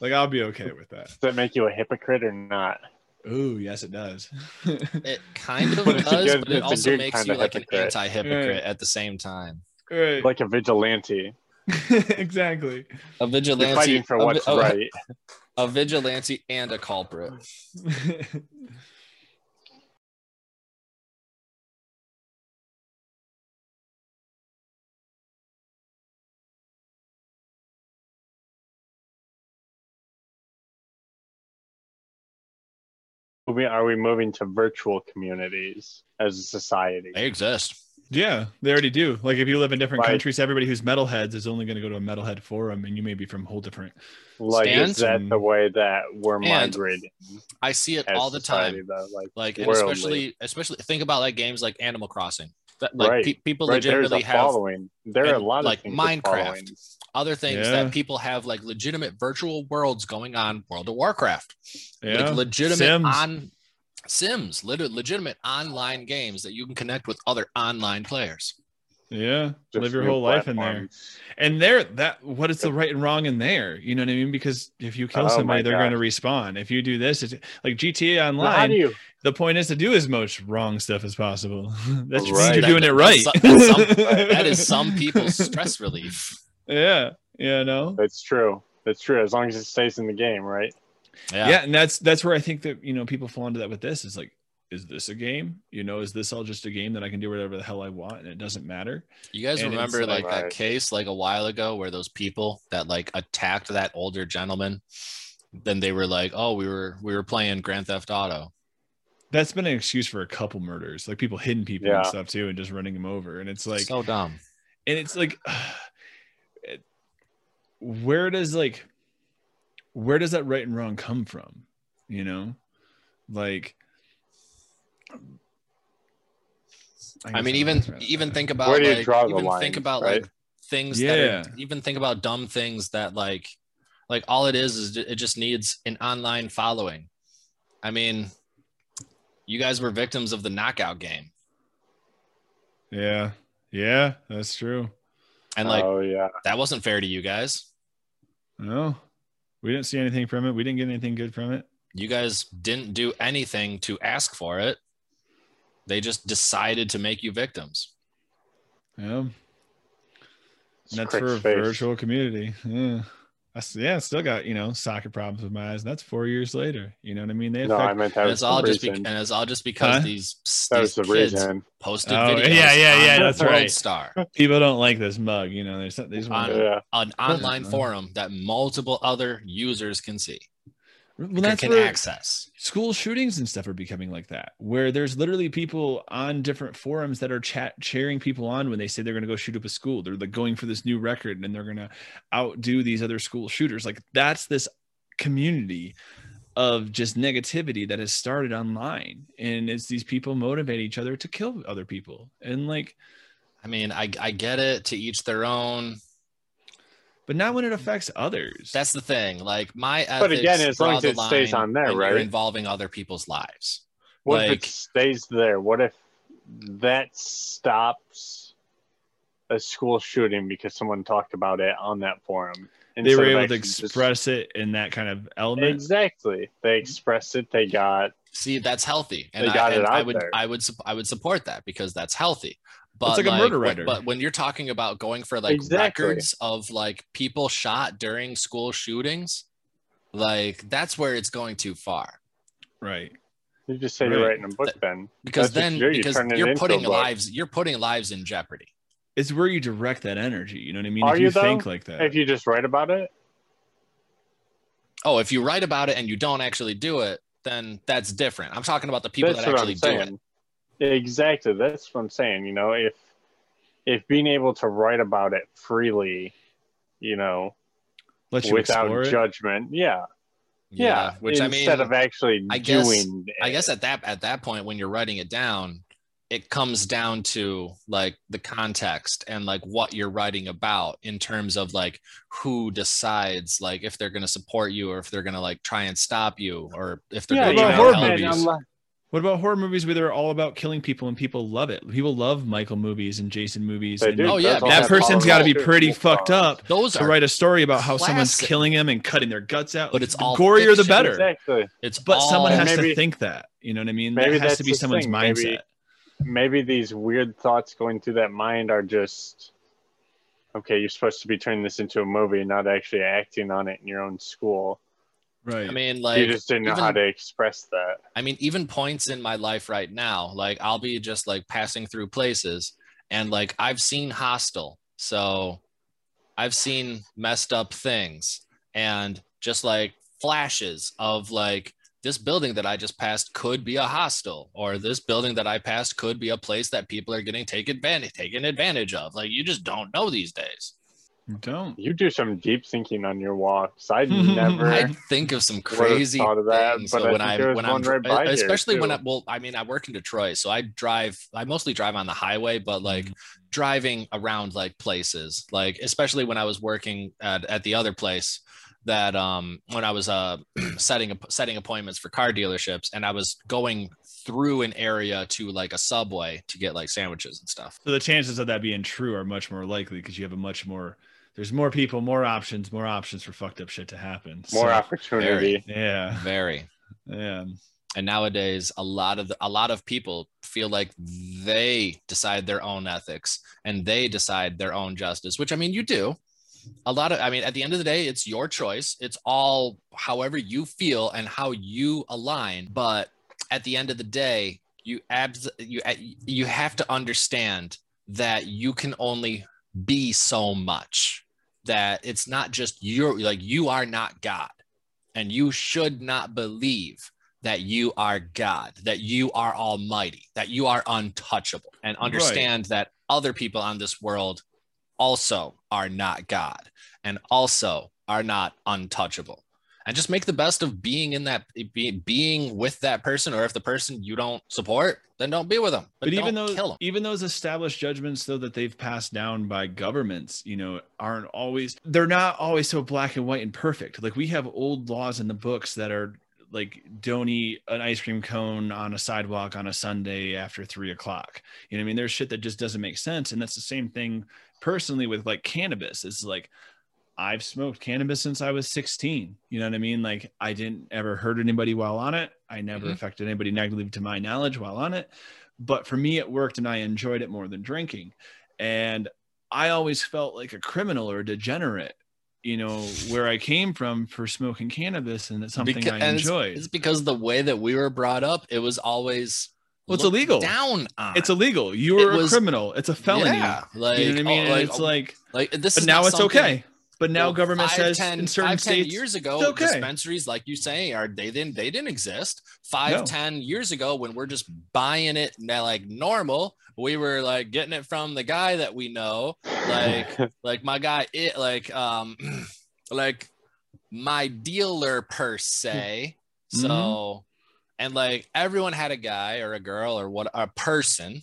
Like I'll be okay with that. Does that make you a hypocrite or not? Oh yes, it does. It kind of But does, good- but it also makes you of like an anti-hypocrite Right. at the same time. right. Like a vigilante. exactly. A You're vigilante, fighting for a what's oh, a- right. a vigilante, and a culprit. We- Are we moving to virtual communities as a society? They exist. Yeah, they already do. Like if you live in different Right. countries, everybody who's metalheads is only going to go to a metalhead forum, and you may be from a whole different. Like, Stands? is that the way that we're And migrating I see it all the society, time. Though? Like, Like, and especially, especially think about like games like Animal Crossing. That, like Right. pe- people right, there's a legitimately have following. There are a lot of like, Minecraft. other things Yeah. that people have like legitimate virtual worlds going on. World of Warcraft, Yeah, like legitimate Sims. on Sims, lit- legitimate online games that you can connect with other online players. Yeah, Just live your new whole life in there. And there, that what is the right and wrong in there? You know what I mean? Because if you kill Oh somebody, they're going to gosh. respawn. If you do this, it's like GTA So how Online. do you? the point is to do as much wrong stuff as possible. That's just means Right. you're doing it right. That's some- that's some- that is some people's stress relief. yeah, yeah, no, That's true. That's true. As long as it stays in the game, right? Yeah. Yeah. and that's that's where I think that you know people fall into that with this is like, is this a game? You know, is this all just a game that I can do whatever the hell I want and it doesn't matter? You guys And remember like- like, that case like a while ago where those people that like attacked that older gentleman, then they were like, "Oh, we were we were playing Grand Theft Auto." That's been an excuse for a couple murders, like people hitting people Yeah. and stuff too, and just running them over. And it's like, so dumb. and it's like it- where does like where does that right and wrong come from you know like I guess mean, don't even even think about Where do you like draw the even line, think about right? like things Yeah. that are, even think about dumb things that like like all it is is it just needs an online following. I mean, you guys were victims of the knockout game, yeah yeah that's true and like oh yeah. that wasn't fair to you guys. no we didn't see anything from it we didn't get anything good from it You guys didn't do anything to ask for it. They just decided to make you victims. yeah and that's for a face. virtual community yeah I s- yeah still got you know socket problems with my eyes and that's four years later you know what i mean they No, affect I meant that And was it's all just be, reason. and it's all just because Huh? these, that these the kids reason. posted Oh, videos. yeah, yeah, yeah, that's right. Star. people don't like this mug you know there's they just On- Yeah. an online forum that multiple other users can see well that's can access. school shootings and stuff are becoming like that where there's literally people on different forums that are chat cheering people on when they say they're going to go shoot up a school. They're like going for this new record and they're going to outdo these other school shooters. Like that's this community of just negativity that has started online and it's these people motivate each other to kill other people. And like i mean i, I get it to each their own but not when it mm. affects others that's the thing like my ethics But again, as long as it stays on there, when you're right? involving other people's lives What if it stays there? What if that stops a school shooting because someone talked about it on that forum? they were able to actually just- express it in that kind of element Exactly. They expressed it. They got. see that's healthy and, They got I, it and I out would there. i would i would support that because that's healthy but it's like a murder when- writer. but when you're talking about going for like Exactly. records of like people shot during school shootings like that's where it's going too far right You just say Right. you're writing a book then. because That's then you do, you because turn it you're putting lives you're putting lives in jeopardy it's where you direct that energy you know what i mean Are if you, you, think like that If you just write about it, oh if you write about it and you don't actually do it then that's different i'm talking about the people that's that actually do it saying. Exactly. That's what I'm saying. You know, if if being able to write about it freely, you know, you without it judgment, yeah, yeah. which i mean instead of actually I guess- doing, I guess at that at that point when you're writing it down, it comes down to like the context and like what you're writing about in terms of like who decides like if they're going to support you or if they're going to like try and stop you or if they're yeah, going to try and help you. Movies? unless- what about horror movies where they're all about killing people and people love it people love michael movies and jason movies They and do. Oh, yeah, that person's got to be pretty fucked up Those to write a story about how someone's killing him and cutting their guts out But it's the all gorier the better Exactly. it's but all, someone has maybe- to think that you know what i mean maybe that has that's to be the someone's thing. mindset Maybe- Maybe these weird thoughts going through that mind are just okay. You're supposed to be turning this into a movie, not actually acting on it in your own school. Right I mean like you just didn't know even- how to express that. I mean, even points in my life right now, like I'll be just like passing through places and like I've seen Hostel. So I've seen messed up things and just like flashes of like this building that I just passed could be a hostel, or this building that I passed could be a place that people are getting taken advantage taken advantage of. Like you just don't know these days. You don't You do some deep thinking on your walks. I never. I think of some Would've crazy thought of that, things but I when I there when I'm right by especially when I well I mean I work in Detroit so I drive I mostly drive on the highway but like Mm-hmm. driving around like places like especially when I was working at, at the other place that um when I was uh setting setting appointments for car dealerships and I was going through an area to like a subway to get like sandwiches and stuff. So the chances of that being true are much more likely because you have a much more there's more people, more options, more options for fucked up shit to happen. More So, opportunity. yeah, Very. yeah. And nowadays a lot of the, a lot of people feel like they decide their own ethics and they decide their own justice, which I mean you do. A lot of I mean at the end of the day it's your choice. It's all however you feel and how you align, but at the end of the day you abs you you have to understand that you can only be so much that it's not just your like you are not god and you should not believe that you are god that you are almighty that you are untouchable and understand that other people on this world also are not god and also are not untouchable and just make the best of being in that be, being with that person or if the person you don't support then don't be with them But, even though even those established judgments though that they've passed down by governments, you know, aren't always they're not always so black and white and perfect. Like we have old laws in the books that are like don't eat an ice cream cone on a sidewalk on a Sunday after three o'clock. You know I mean? There's shit that just doesn't make sense. And that's the same thing personally with like cannabis. It's like I've smoked cannabis since I was 16. You know what I mean? Like I didn't ever hurt anybody while on it. I never Mhm. affected anybody negatively to my knowledge while on it. But for me, it worked and I enjoyed it more than drinking. And I always felt like a criminal or a degenerate, you know, where I came from for smoking cannabis and it's something Beca- I and it's- enjoyed. It's, because the way that we were brought up, it was always Well, it's illegal. down on. It's illegal. You were a criminal. It's a felony. Yeah, like you know what I mean? oh, like, it's like, like this but is now it's okay. But now well, government five, says 10 in certain five, 10 states, years ago, okay. dispensaries, like you say, are they didn't they didn't exist. Five, No. 10 years ago, when we're just buying it now like normal, we were like getting it from the guy that we know, like like my guy, it like um like my dealer per se. So Mm-hmm. and like everyone had a guy or a girl or what a person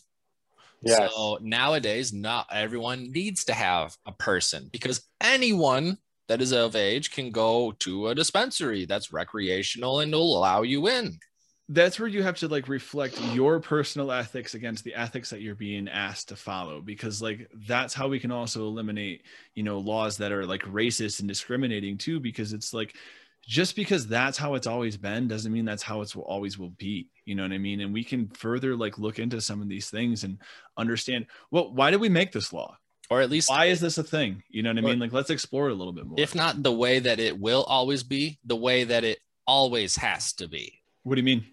yes. so nowadays, not everyone needs to have a person because anyone that is of age can go to a dispensary that's recreational and will allow you in. that's where you have to like reflect your personal ethics against the ethics that you're being asked to follow because like that's how we can also eliminate you know laws that are like racist and discriminating too because it's like just because that's how it's always been doesn't mean that's how it's will always will be you know what i mean? And we can further like look into some of these things and understand well why did we make this law? Or at least, why is this a thing? You know what i mean? Like let's explore it a little bit more. if not the way that it will always be, the way that it always has to be. what do you mean?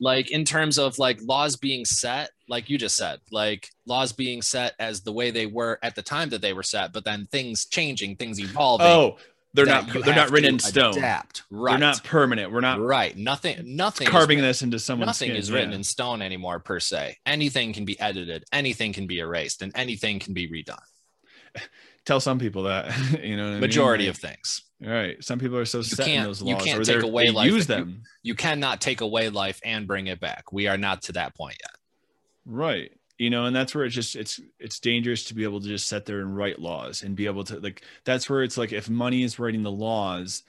Like in terms of like laws being set, like you just said, like laws being set as the way they were at the time that they were set, but then things changing, things evolving. oh they're not they're not written in stone Adapt. Right. they're not permanent we're not right. Nothing. Nothing. carving this into someone's Nothing skin, is written yeah. in stone anymore per se. Anything can be edited. Anything can be erased, and anything can be redone. tell some people that you know what I mean? Majority Like, of things. right some people are so set in those you can't take away life use that you- them You cannot take away life and bring it back. We are not to that point yet. right you know and that's where it's just it's it's dangerous to be able to just sit there and write laws and be able to like that's where it's like if money is writing the laws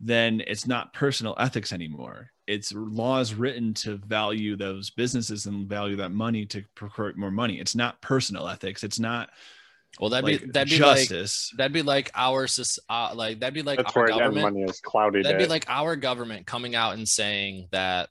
then it's not personal ethics anymore it's laws written to value those businesses and value that money to procure more money it's not personal ethics it's not Well, that'd like be that'd be like justice that'd be like our uh, like that'd be like That's our where again government. money is clouded. That'd be like our government coming out and saying that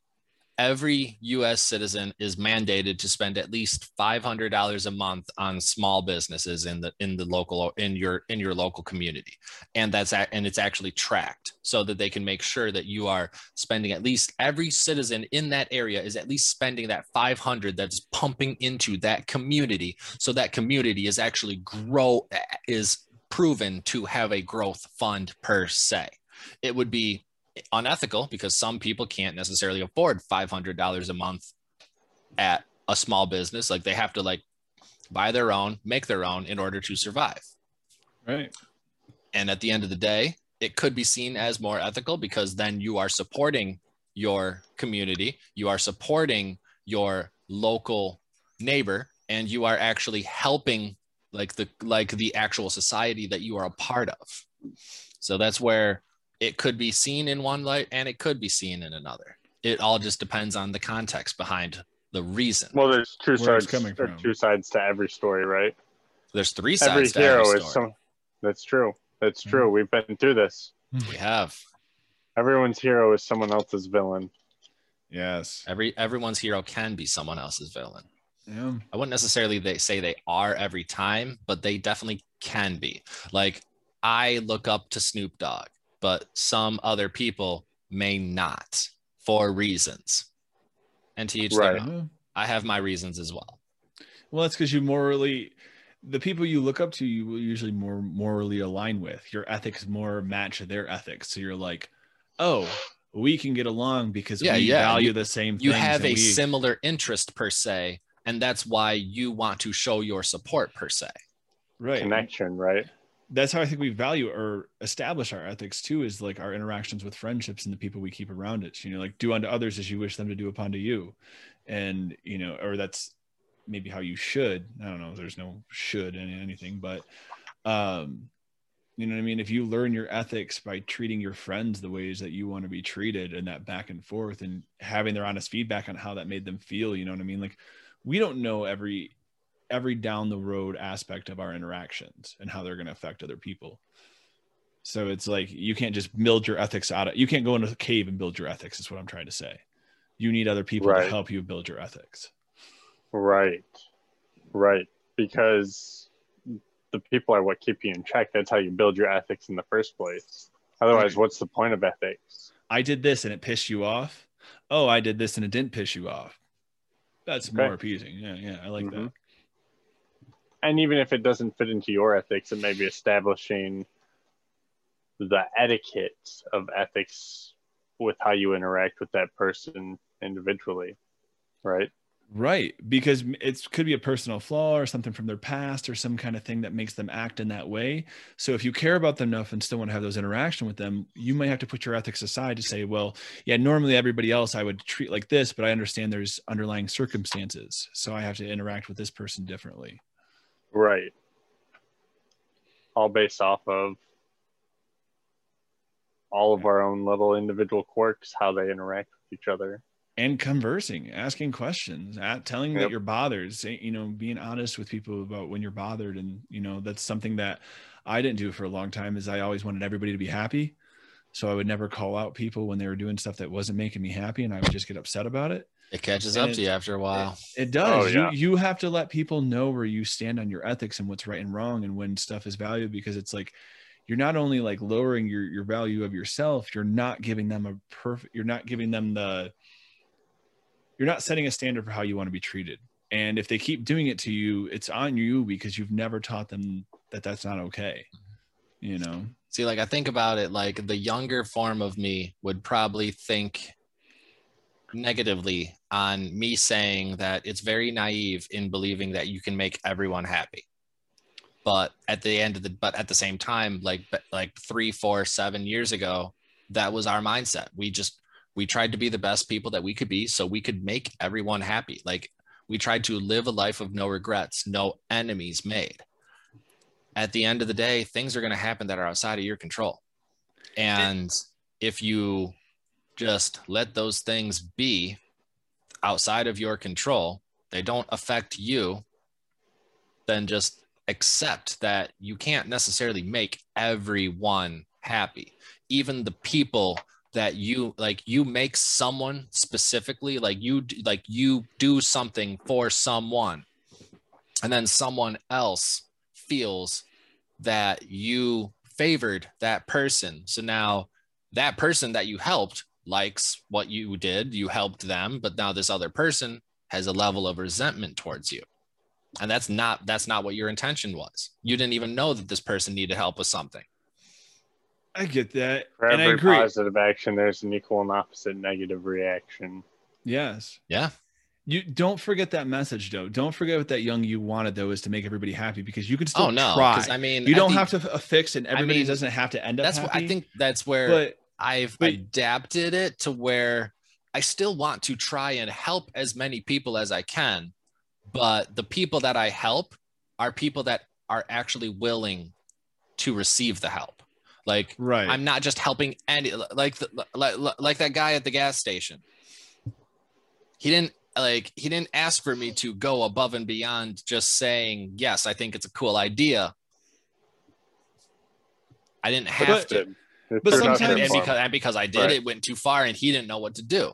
every US citizen is mandated to spend at least $500 a month on small businesses in the in the local in your in your local community. And that's and it's actually tracked so that they can make sure that you are spending at least every citizen in that area is at least spending that 500 that's pumping into that community so that community is actually grow is proven to have a growth fund per se. It would be unethical because some people can't necessarily afford $500 a month at a small business. Like they have to like buy their own make their own in order to survive. Right. And at the end of the day it could be seen as more ethical because then you are supporting your community you are supporting your local neighbor and you are actually helping like the like the actual society that you are a part of. So that's where it could be seen in one light and it could be seen in another. It all just depends on the context behind the reason. Well, there's two Where sides. coming there are from. two sides to every story, right? There's three Every sides to hero every is story. some. That's true. That's hmm. true. We've been through this. Hmm. We have Everyone's hero is someone else's villain. Yes. every everyone's hero can be someone else's villain. Yeah. I wouldn't necessarily they say they are every time, but they definitely can be. Like I look up to Snoop Dogg, but some other people may not for reasons. And to each Right. their own. I have my reasons as well. Well, that's because you morally, the people you look up to, you will usually more morally align with. Your ethics more match their ethics. So you're like, oh, we can get along because Yeah, we yeah. value You- the same You things have a we- similar interest per se, and that's why you want to show your support per se. right. Connection, right? That's how I think we value or establish our ethics too, is like our interactions with friendships and the people we keep around us. You know, like do unto others as you wish them to do upon to you. And, you know, or that's maybe how you should. I don't know. There's no should in anything, but um, you know what I mean? If you learn your ethics by treating your friends the ways that you want to be treated and that back and forth and having their honest feedback on how that made them feel, you know what I mean? Like we don't know every every down the road aspect of our interactions and how they're going to affect other people. So it's like you can't just build your ethics out of you can't go into a cave and build your ethics, is what I'm trying to say. You need other people Right. to help you build your ethics. Right. Right. Because the people are what keep you in check. That's how you build your ethics in the first place. Otherwise, what's the point of ethics? I did this and it pissed you off. Oh, I did this and it didn't piss you off. That's Okay. more appeasing. Yeah, yeah, I like mm-hmm. that. And even if it doesn't fit into your ethics, it may be establishing the etiquette of ethics with how you interact with that person individually. Right. Right, because it could be a personal flaw or something from their past or some kind of thing that makes them act in that way. So if you care about them enough and still want to have those interaction with them, you might have to put your ethics aside to say, well, yeah, normally everybody else I would treat like this, but I understand there's underlying circumstances, so I have to interact with this person differently. Right. All based off of all of our own little individual quirks, how they interact with each other. And conversing, asking questions, at telling that you're bothered, say, you know, being honest with people about when you're bothered, and you know that's something that I didn't do for a long time. Is I always wanted everybody to be happy, so I would never call out people when they were doing stuff that wasn't making me happy, and I would just get upset about it. It catches And up to you after a while. It does. Oh, yeah. You you have to let people know where you stand on your ethics and what's right and wrong, and when stuff is valued, because it's like you're not only like lowering your your value of yourself, you're not giving them a perfect. You're not giving them the. You're not setting a standard for how you want to be treated, and if they keep doing it to you, it's on you because you've never taught them that that's not okay. You know. See, like I think about it, like the younger form of me would probably think negatively on me saying that it's very naive in believing that you can make everyone happy. But at the end of the, but at the same time, like like three, four, seven years ago, that was our mindset. We just we tried to be the best people that we could be, so we could make everyone happy. Like we tried to live a life of no regrets, no enemies made at the end of the day, things are going to happen that are outside of your control. And if you just let those things be outside of your control, they don't affect you, then just accept that you can't necessarily make everyone happy. Even the people that you like you make someone specifically like you like you do something for someone and then someone else feels that you favored that person. So now that person that you helped likes what you did, you helped them, but now this other person has a level of resentment towards you. And that's not that's not what your intention was. You didn't even know that this person needed help with something. I get that, For and I every agree. positive action, there's an equal and opposite negative reaction. Yes. Yeah. You don't forget that message though. Don't forget what that young you wanted though is to make everybody happy because you can oh, still oh no. try. I mean you don't the- have to f- fix and everybody mean, doesn't have to end up that's what I think that's where but I've but- adapted it to where I still want to try and help as many people as I can, but the people that I help are people that are actually willing to receive the help. Like right. I'm not just helping any like the, like like that guy at the gas station. He didn't like he didn't ask for me to go above and beyond just saying yes, I think it's a cool idea. I didn't have But- to. It's but sometimes- And because, and because I did, Right. it went too far and he didn't know what to do.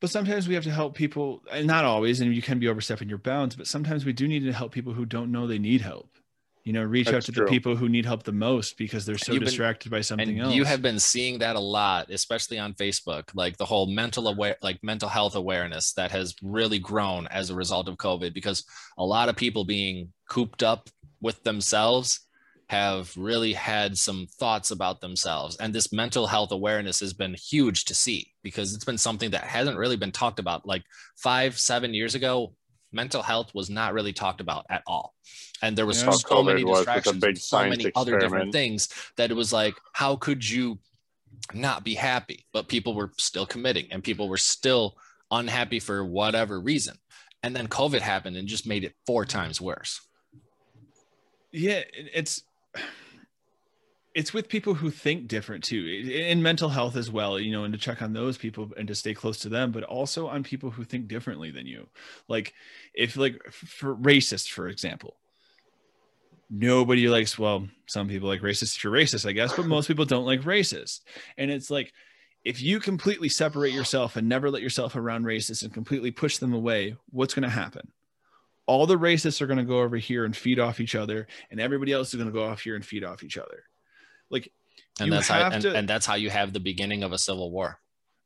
but sometimes we have to help people and not always and you can be overstepping your bounds but sometimes we do need to help people who don't know they need help you know reach out to true. the people who need help the most because they're so You've been- distracted by something and else you have been seeing that a lot especially on facebook like the whole mental aware like mental health awareness that has really grown as a result of covid because a lot of people being cooped up with themselves have really had some thoughts about themselves. And this mental health awareness has been huge to see because it's been something that hasn't really been talked about. Like five seven years ago mental health was not really talked about at all. And there was Yeah. so many COVID was. Distractions and so science many other different things that it was like how could you not be happy? But people were still committing and people were still unhappy for whatever reason. And then covid happened and just made it four times worse. Yeah it's it's with people who think different too in mental health as well you know and to check on those people and to stay close to them but also on people who think differently than you. Like if like for racist for example. Nobody likes well some people like racist if you're racist i guess but most people don't like racist. And it's like if you completely separate yourself and never let yourself around racists and completely push them away what's going to happen? All the racists are going to go over here and feed off each other and everybody else is going to go off here and feed off each other like and that's how and, to- and that's how you have the beginning of a civil war.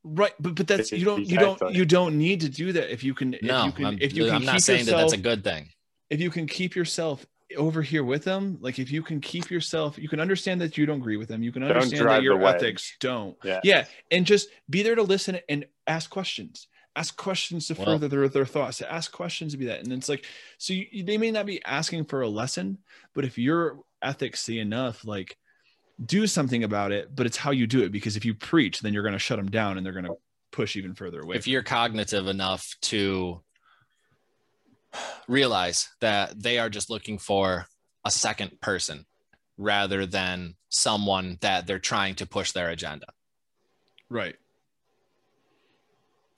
Right but but that's you don't you don't you don't need to do that if you can if no you can i'm, if you can I'm not keep saying that that's a good thing. if you can keep yourself over here with them like if you can keep yourself you can understand that you don't agree with them. You can understand that your the ethics don't. Yeah. yeah and just be there to listen and ask questions. Ask questions to Well- further their, their thoughts. To ask questions to be that. And it's like so you, they may not be asking for a lesson but if your ethics see enough like do something about it but it's how you do it because if you preach then you're going to shut them down and they're going to push even further away if you're cognitive enough to realize that they are just looking for a second person rather than someone that they're trying to push their agenda. Right.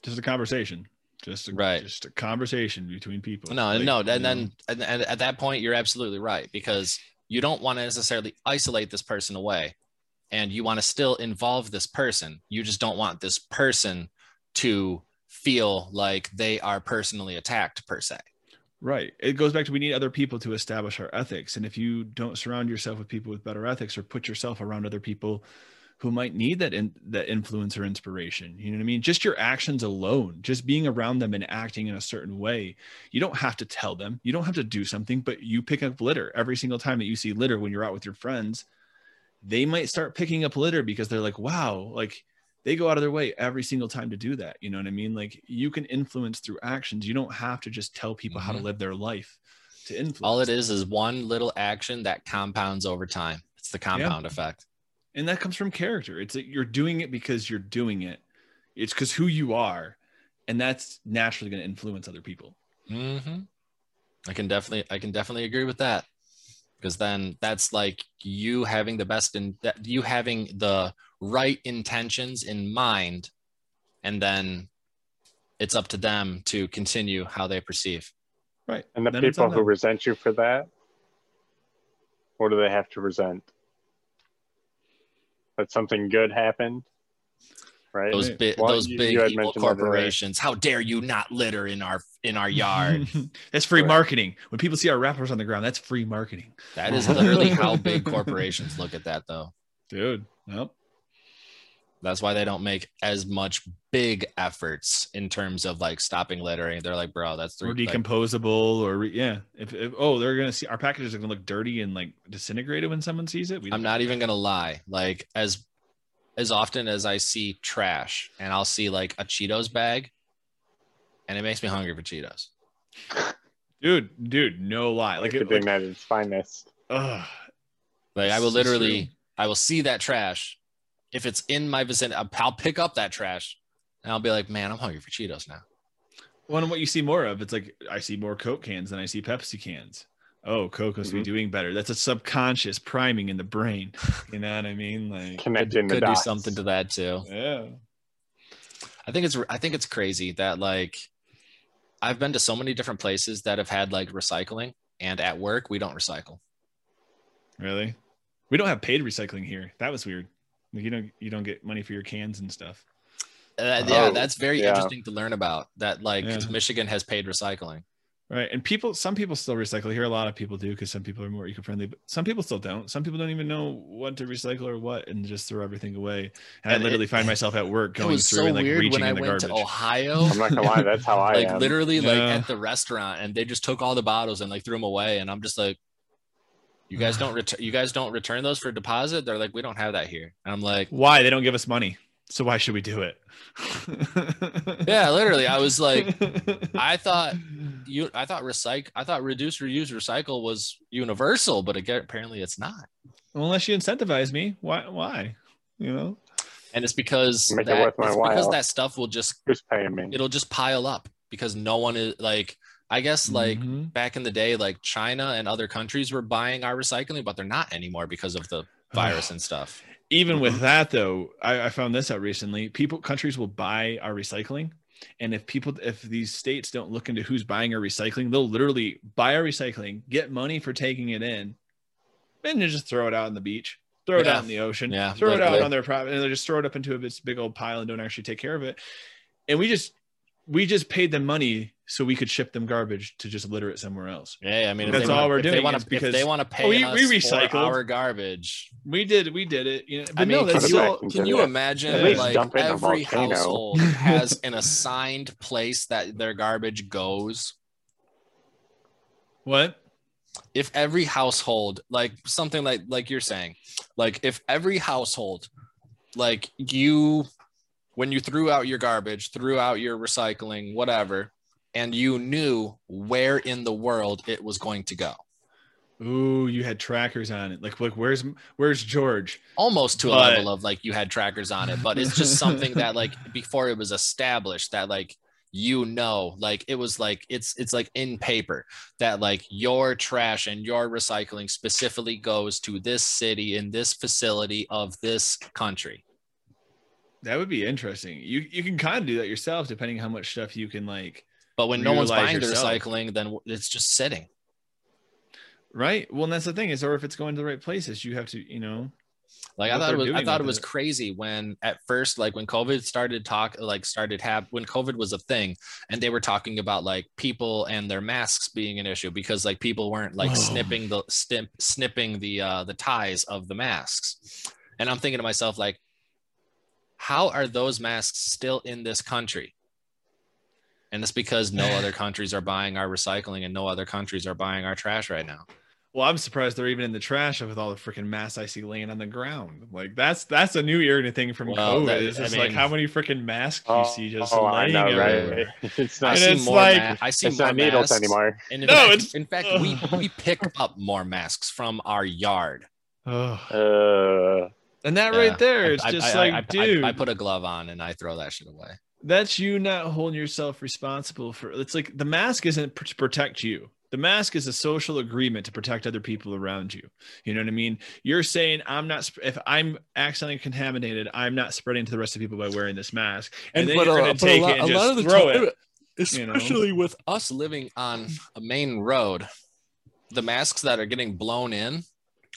Just a conversation. Just a, Right. just a conversation between people. No Like, no and then and, and at that point you're absolutely right because you don't want to necessarily isolate this person away and you want to still involve this person you just don't want this person to feel like they are personally attacked per se Right. It goes back to we need other people to establish our ethics. And if you don't surround yourself with people with better ethics or put yourself around other people who might need that in, that influence or inspiration, you know what I mean? Just your actions alone, just being around them and acting in a certain way. You don't have to tell them. You don't have to do something, but you pick up litter every single time that you see litter when you're out with your friends. They might start picking up litter because they're like, "Wow, like they go out of their way every single time to do that. You know what I mean? Like you can influence through actions. You don't have to just tell people how to Mhm. live their life to influence. all it is is one little action that compounds over time it's the compound effect And that comes from character. It's that you're doing it because you're doing it. It's because who you are. And that's naturally going to influence other people. hmm I can definitely, I can definitely agree with that, because then that's like you having the best in that you having the right intentions in mind, and then it's up to them to continue how they perceive. Right. And the Then people who resent you for that, what do they have to resent? That something good happened, right? Those Right. big, Well, those you- big you evil mentioned that earlier. corporations. How dare you not litter in our in our yard? that's free Right. marketing. When people see our wrappers on the ground, that's free marketing. that is literally how big corporations look at that, though. Dude. Nope. That's why they don't make as much big efforts in terms of like stopping littering. They're like, bro, that's Or three, like, decomposable or re- yeah. If, if oh, they're gonna see our packages are gonna look dirty and like disintegrated when someone sees it. We I'm not even gonna lie. Like as as often as I see trash and I'll see like a Cheetos bag, and it makes me hungry for Cheetos. dude, dude, no lie. Like, it, Marketing like at its finest. ugh. Like I will It's- it's literally. I will see that trash. If it's in my vicinity, I'll- I'll pick up that trash, and I'll be like, man, I'm hungry for Cheetos now. Well, and what you see more of, it's like I see more Coke cans than I see Pepsi cans. oh, Coke must be Mhm. doing better. That's a subconscious priming in the brain. You know what I mean? Like, Connecting the Could do something to that too. yeah. I think it's I think it's crazy that like I've been to so many different places that have had like recycling, and at work we don't recycle. Really? We don't have paid recycling here. That was weird. Like, you don't you don't get money for your cans and stuff. Uh, yeah, Oh, that's very yeah. interesting to learn about. That like Yeah. Michigan has paid recycling. Right. And people, some people still recycle here. A lot of people do because some people are more eco friendly, but some people still don't. Some people don't even know what to recycle or what and just throw everything away. And, And I literally it- find myself at work going through so and like weird reaching when I in the went garbage. to Ohio. I'm not gonna lie, that's how I like am. literally like Yeah. at the restaurant and they just took all the bottles and like threw them away and i'm just like you guys don't return you guys don't return those for deposit they're like we don't have that here and i'm like Why? They don't give us money. So why should we do it? yeah literally i was like i thought you i thought recycle i thought reduce reuse recycle was universal but again apparently it's not Well, unless you incentivize me, why? Why? You know? and it's because Make it that, worth my it's because that stuff will just Who's paying me? it'll just pile up because no one is like i guess like Mhm. back in the day like china and other countries were buying our recycling but they're not anymore because of the virus and stuff even with that though I, I found this out recently people countries will buy our recycling and if people if these states don't look into who's buying our recycling they'll literally buy our recycling get money for taking it in and then just throw it out on the beach throw it Yeah. out in the ocean Yeah, throw it out literally. on their property and they just throw it up into a big old pile and don't actually take care of it and we just we just paid them money so we could ship them garbage to just litter it somewhere else. Yeah i mean That's all wanna- we're if they doing wanna, if because- they want to pay Oh, we- us we for our garbage. We did we did it you know but I mean, no can that's you- still, can you imagine At like dump it in a every household has an assigned place that their garbage goes? What? If every household like something like like you're saying like if every household like you when you threw out your garbage threw out your recycling whatever and you knew where in the world it was going to go Ooh, you had trackers on it. Like, look, where's where's George? almost to a level of like you had trackers on it but it's just something that like before it was established that like you know like it was like it's it's like in paper that like your trash and your recycling specifically goes to this city in this facility of this country That would be interesting. You you can kind of do that yourself, depending how much stuff you can like. But when no one's buying yourself. the recycling then it's just sitting Right. Well, and that's the thing is, or if it's going to the right places, you have to, you know. Like I thought it was, I thought it was it. crazy when at first, like when COVID started talk, like started have when COVID was a thing, and they were talking about like people and their masks being an issue because like people weren't like Whoa. snipping the snip, snipping the uh the ties of the masks, and I'm thinking to myself like, how are those masks still in this country? And it's because no other countries are buying our recycling and no other countries are buying our trash right now. Well, I'm surprised they're even in the trash with all the freaking masks I see laying on the ground. Like that's that's a new irritant thing from Well, COVID. that- It's I just like how many freaking masks you see just oh, I laying know, everywhere. right? It's I not, And see it's more. like- ma- I see it's more not needles masks. anymore. And in No, fact, it's- in fact, we we pick up more masks from our yard. Uh, And that Yeah. right there, it's I- just I- like, I, I- dude, I, put a glove on and I throw that shit away. That's you not holding yourself responsible for. It's like the mask isn't pr- to protect you. The mask is a social agreement to protect other people around you. You know what I mean? You're saying I'm not. If I'm accidentally contaminated, I'm not spreading to the rest of people by wearing this mask. And, then but you're going to take lot- it and of just the throw time- it. you know? Especially with us living on a main road, the masks that are getting blown in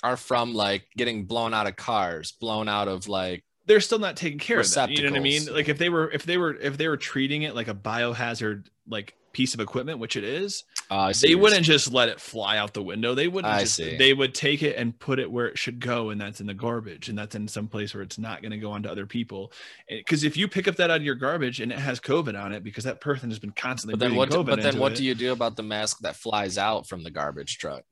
are from like getting blown out of cars, blown out of like they're still not taking care of that. You know what I mean? Like if they were, if they were, if they were treating it like a biohazard, like piece of equipment, which it is, uh, they wouldn't just let it fly out the window. They wouldn't. I just, see. They would take it and put it where it should go, and that's in the garbage, and that's in some place where it's not going to go on to other people. Because if you pick up that out of your garbage and it has COVID on it, because that person has been constantly But then what? COVID But then what it, do you do about the mask that flies out from the garbage truck?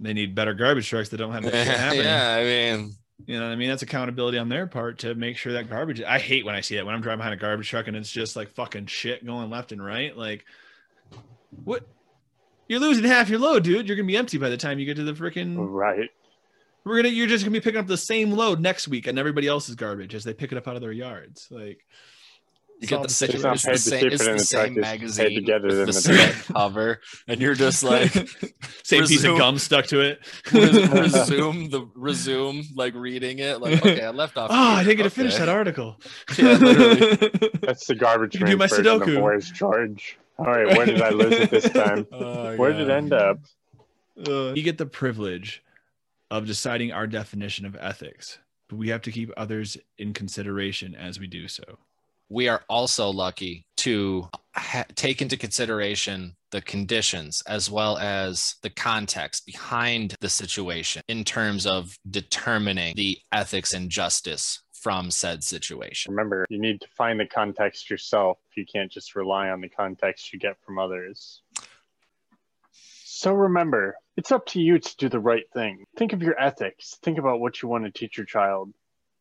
They need better garbage trucks that don't have that yeah, I mean, You know what I mean? That's accountability on their part to make sure that garbage. I hate when I see that when I'm driving behind a garbage truck and it's just like fucking shit going left and right. Like, what? You're losing half your load, dude. You're gonna be empty by the time you get to the freaking. right. We're gonna. You're just gonna be picking up the same load next week and everybody else's garbage as they pick it up out of their yards. Like, You get the same, It's it's the same, it's it in the the same truck, it's paid to magazine get it with the the same cover, and you're just like Same piece of gum stuck to it. resume the resume like reading it like okay I left off. Oh, I didn't get to finish that article. Yeah. That's the garbage You do my Sudoku. Where's George? All right, where did I lose it this time? Oh, Where did it end up? Uh, we get the privilege of deciding our definition of ethics, but we have to keep others in consideration as we do so. We are also lucky to ha- take into consideration the conditions as well as the context behind the situation in terms of determining the ethics and justice from said situation. Remember, you need to find the context yourself. You can't just rely on the context you get from others. So remember, it's up to you to do the right thing. Think of your ethics. Think about what you want to teach your child.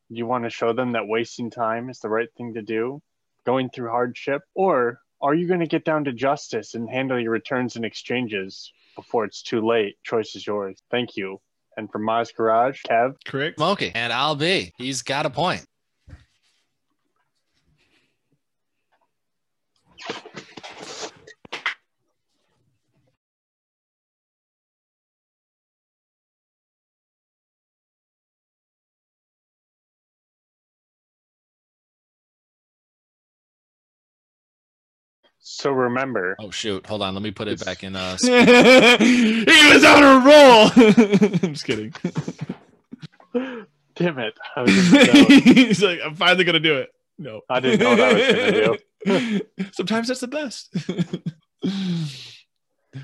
Do you want to show them that wasting time is the right thing to do? Going through hardship? Or are you going to get down to justice and handle your returns and exchanges before it's too late? Choice is yours. Thank you. And from Maz Garage, Kev, Correct? Smokey and I'll be. He's got a point. So remember, Oh shoot! Hold on. Let me put it back in. Uh, he was on a roll. I'm just kidding. damn it. I, was gonna go. He's like, I'm finally gonna do it. No, I didn't know what I was gonna do. Sometimes that's the best.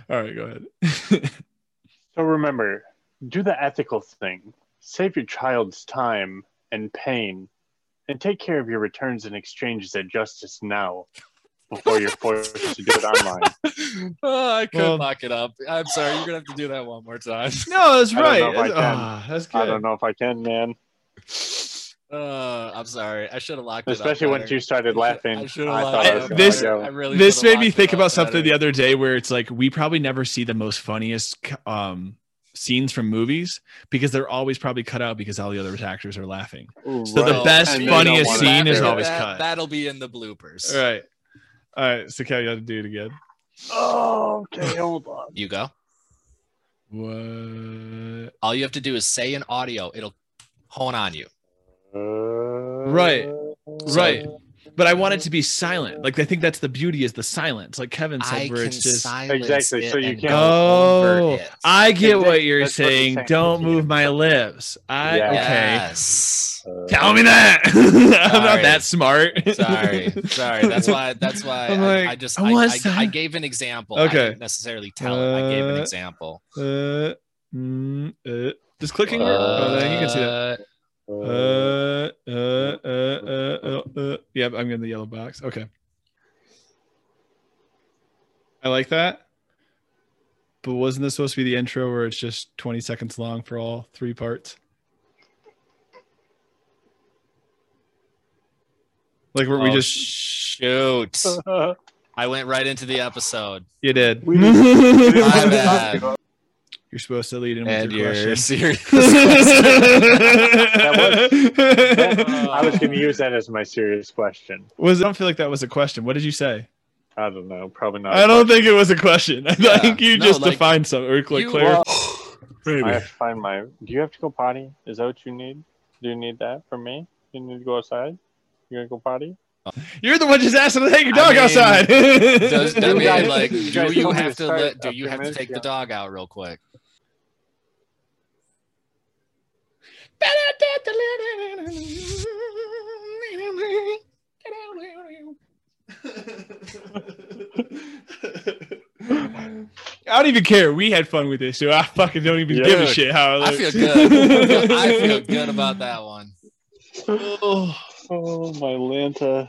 All right, go ahead. So remember, do the ethical thing. Save your child's time and pain, and take care of your returns and exchanges at justice now before you're forced to do it online. oh, I couldn't Well- lock it up. I'm sorry. You're gonna have to do that one more time. No, that's I don't right. know if I That's, can. ah, that's I don't know if I can, man. Uh, I'm sorry. I should have locked it Especially up. once you started laughing. I I, thought I was This- I really this made me think about something better. the other day where it's like we probably never see the most funniest um scenes from movies because they're always probably cut out because all the other actors are laughing. Ooh, So the best, And funniest scene is always that, cut. That'll be in the bloopers. All right. All right. So Cal, you have to do it again. Oh, okay, hold on. You go. What? All you have to do is say an audio. It'll hone on you. Uh, Right. Right. But I want it to be silent. Like I think that's the beauty is the silence. Like Kevin said, I where can it's just silence Exactly, it so you can't- go Oh, it. I get what you're that's what saying. saying. Don't move my lips. I Yeah. okay. Yes. Uh, Tell me that. I'm not that smart. Sorry, sorry. That's why. That's why I'm like, I just I I, I, gave an example. I Okay. didn't necessarily tell it. I gave an Uh, example. Uh, mm, uh, does clicking work? oh, you can see that. Uh, Uh, uh, uh, uh, uh, uh. Yep, I'm in the yellow box. Okay. I like that. But wasn't this supposed to be the intro where it's just 20 seconds long for all three parts? Like where we Oh, just shoot! I went right into the episode. you did. We- My bad. You're supposed to lead in with And your you're question. serious. I was going to use that as my serious question. was I don't feel like that was a question. What did you say? I don't know. Probably not. I don't think it was a question. I Yeah. think you No, just like, defined something or like you- clear. Well, Maybe. I have to find my. Do you have to go potty? Is that what you need? Do you need that from me? You need to go outside. You gonna go potty? You're the one just asking to take your I dog mean, outside. Does, I mean, like, do guys you told me have to to start let? Do a you few have to minutes take the ago. dog out real quick? I don't even care. We had fun with this, so I fucking don't even give a shit how it I feel good. I feel good about that one. Oh. Oh my Lanta.